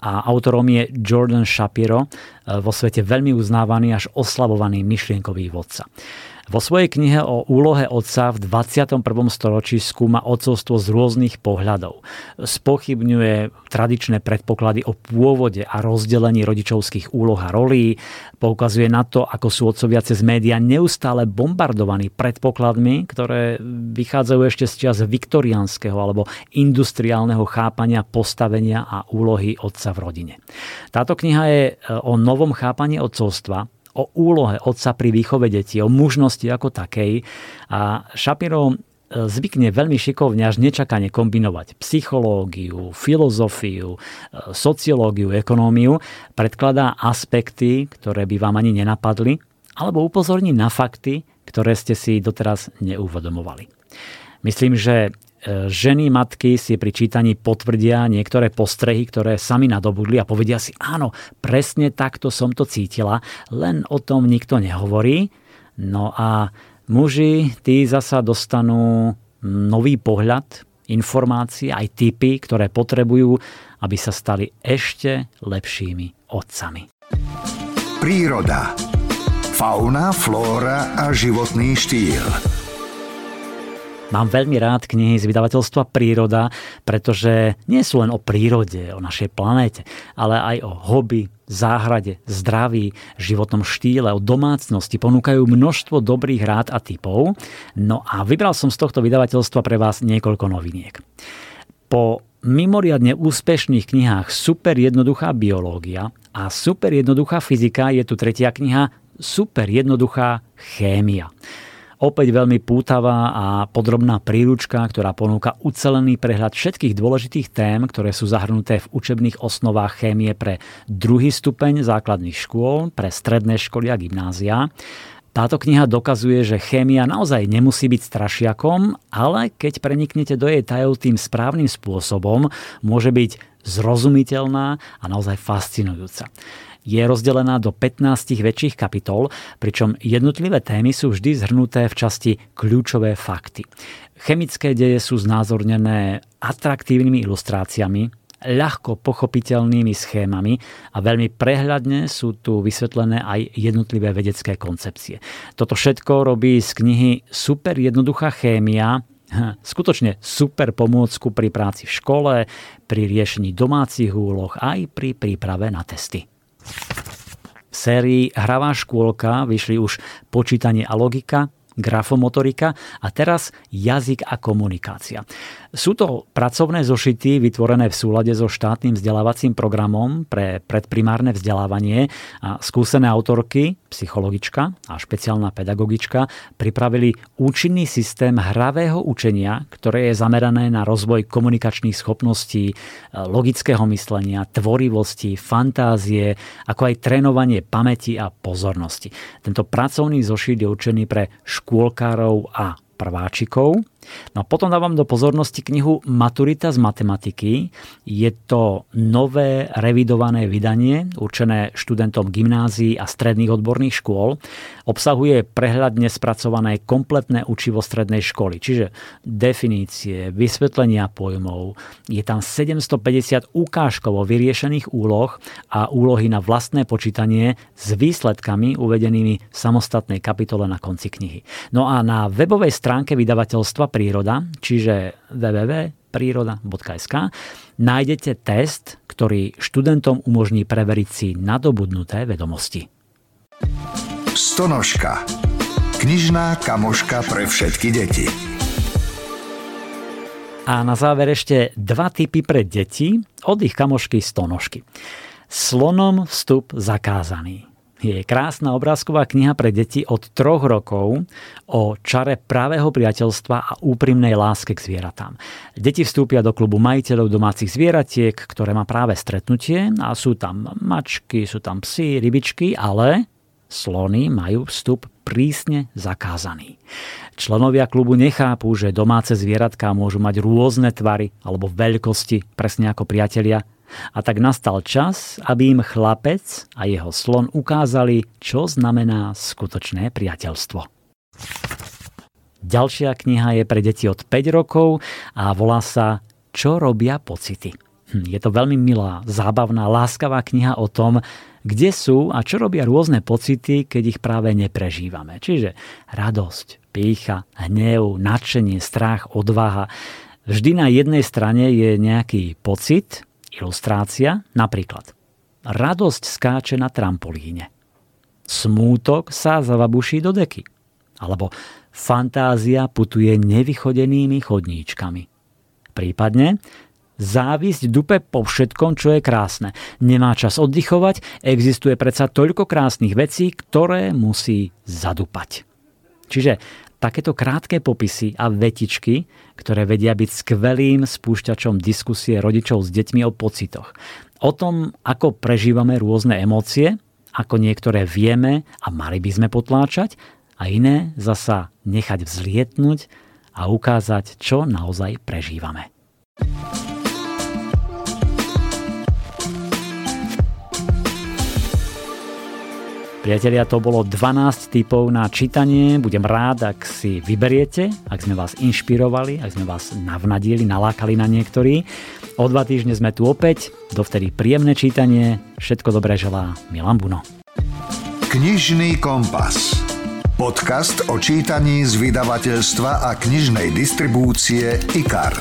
a autorom je Jordan Shapiro, vo svete veľmi uznávaný až oslavovaný myšlienkový vodca. Vo svojej knihe o úlohe otca v 21. storočí skúma otcovstvo z rôznych pohľadov. Spochybňuje tradičné predpoklady o pôvode a rozdelení rodičovských úloh a rolí, poukazuje na to, ako sú otcovia cez média neustále bombardovaní predpokladmi, ktoré vychádzajú ešte z čias viktoriánskeho alebo industriálneho chápania postavenia a úlohy otca v rodine. Táto kniha je e, o novom chápaní otcovstva, o úlohe otca pri výchove detí, o mužnosti ako takej. A Shapiro e, zvykne veľmi šikovne až nečakane kombinovať psychológiu, filozofiu, e, sociológiu, ekonómiu, predkladá aspekty, ktoré by vám ani nenapadli, alebo upozorní na fakty, ktoré ste si doteraz neuvedomovali. Myslím, že ženy, matky si pri čítaní potvrdia niektoré postrehy, ktoré sami nadobudli a povedia si, áno, presne takto som to cítila, len o tom nikto nehovorí. No a muži, tí zasa dostanú nový pohľad, informácie, aj typy, ktoré potrebujú, aby sa stali ešte lepšími otcami. Príroda. Fauna, flóra a životný štýl. Mám veľmi rád knihy z vydavateľstva Príroda, pretože nie sú len o prírode, o našej planéte, ale aj o hobby, záhrade, zdraví, životnom štýle, o domácnosti. Ponúkajú množstvo dobrých rád a typov. No a vybral som z tohto vydavateľstva pre vás niekoľko noviniek. Po mimoriadne úspešných knihách Super jednoduchá biológia a Super jednoduchá fyzika je tu tretia kniha Super jednoduchá chémia. Opäť veľmi pútavá a podrobná príručka, ktorá ponúka ucelený prehľad všetkých dôležitých tém, ktoré sú zahrnuté v učebných osnovách chémie pre druhý stupeň základných škôl, pre stredné školy a gymnázia. Táto kniha dokazuje, že chémia naozaj nemusí byť strašiakom, ale keď preniknete do jej tajov tým správnym spôsobom, môže byť zrozumiteľná a naozaj fascinujúca je rozdelená do 15 väčších kapitol, pričom jednotlivé témy sú vždy zhrnuté v časti kľúčové fakty. Chemické deje sú znázornené atraktívnymi ilustráciami, ľahko pochopiteľnými schémami a veľmi prehľadne sú tu vysvetlené aj jednotlivé vedecké koncepcie. Toto všetko robí z knihy Super jednoduchá chémia skutočne super pomôcku pri práci v škole, pri riešení domácich úloh aj pri príprave na testy. V sérii Hravá škôlka vyšli už počítanie a logika, grafomotorika a teraz jazyk a komunikácia. Sú to pracovné zošity vytvorené v súlade so štátnym vzdelávacím programom pre predprimárne vzdelávanie a skúsené autorky, psychologička a špeciálna pedagogička pripravili účinný systém hravého učenia, ktoré je zamerané na rozvoj komunikačných schopností, logického myslenia, tvorivosti, fantázie, ako aj trénovanie pamäti a pozornosti. Tento pracovný zošit je určený pre škôlkárov a prváčikov. No a potom dávam do pozornosti knihu Maturita z matematiky. Je to nové revidované vydanie určené študentom gymnázií a stredných odborných škôl. Obsahuje prehľadne spracované kompletné učivo strednej školy, čiže definície, vysvetlenia pojmov. Je tam 750 ukážkovo vyriešených úloh a úlohy na vlastné počítanie s výsledkami uvedenými v samostatnej kapitole na konci knihy. No a na webovej stránke vydavateľstva príroda, čiže www.príroda.sk, nájdete test, ktorý študentom umožní preveriť si nadobudnuté vedomosti. Stonožka. Knižná kamoška pre všetky deti. A na záver ešte dva typy pre deti od ich kamošky Stonožky. Slonom vstup zakázaný. Je krásna obrázková kniha pre deti od troch rokov o čare pravého priateľstva a úprimnej láske k zvieratám. Deti vstúpia do klubu majiteľov domácich zvieratiek, ktoré má práve stretnutie a sú tam mačky, sú tam psy, rybičky, ale slony majú vstup prísne zakázaný. Členovia klubu nechápu, že domáce zvieratká môžu mať rôzne tvary alebo veľkosti, presne ako priatelia. A tak nastal čas, aby im chlapec a jeho slon ukázali, čo znamená skutočné priateľstvo. Ďalšia kniha je pre deti od 5 rokov a volá sa Čo robia pocity. Hm, je to veľmi milá, zábavná, láskavá kniha o tom, kde sú a čo robia rôzne pocity, keď ich práve neprežívame. Čiže radosť, pícha, hnev, nadšenie, strach, odvaha. Vždy na jednej strane je nejaký pocit, ilustrácia, napríklad. Radosť skáče na trampolíne. Smútok sa zavabuší do deky. Alebo fantázia putuje nevychodenými chodníčkami. Prípadne Závisť dupe po všetkom, čo je krásne. Nemá čas oddychovať, existuje predsa toľko krásnych vecí, ktoré musí zadupať. Čiže takéto krátke popisy a vetičky, ktoré vedia byť skvelým spúšťačom diskusie rodičov s deťmi o pocitoch. O tom, ako prežívame rôzne emócie, ako niektoré vieme a mali by sme potláčať a iné zasa nechať vzlietnúť a ukázať, čo naozaj prežívame. Priatelia, to bolo 12 typov na čítanie. Budem rád, ak si vyberiete, ak sme vás inšpirovali, ak sme vás navnadili, nalákali na niektorý. O dva týždne sme tu opäť. Dovtedy príjemné čítanie. Všetko dobré želá Milan Buno. Knižný kompas. Podcast o čítaní z vydavateľstva a knižnej distribúcie IKAR.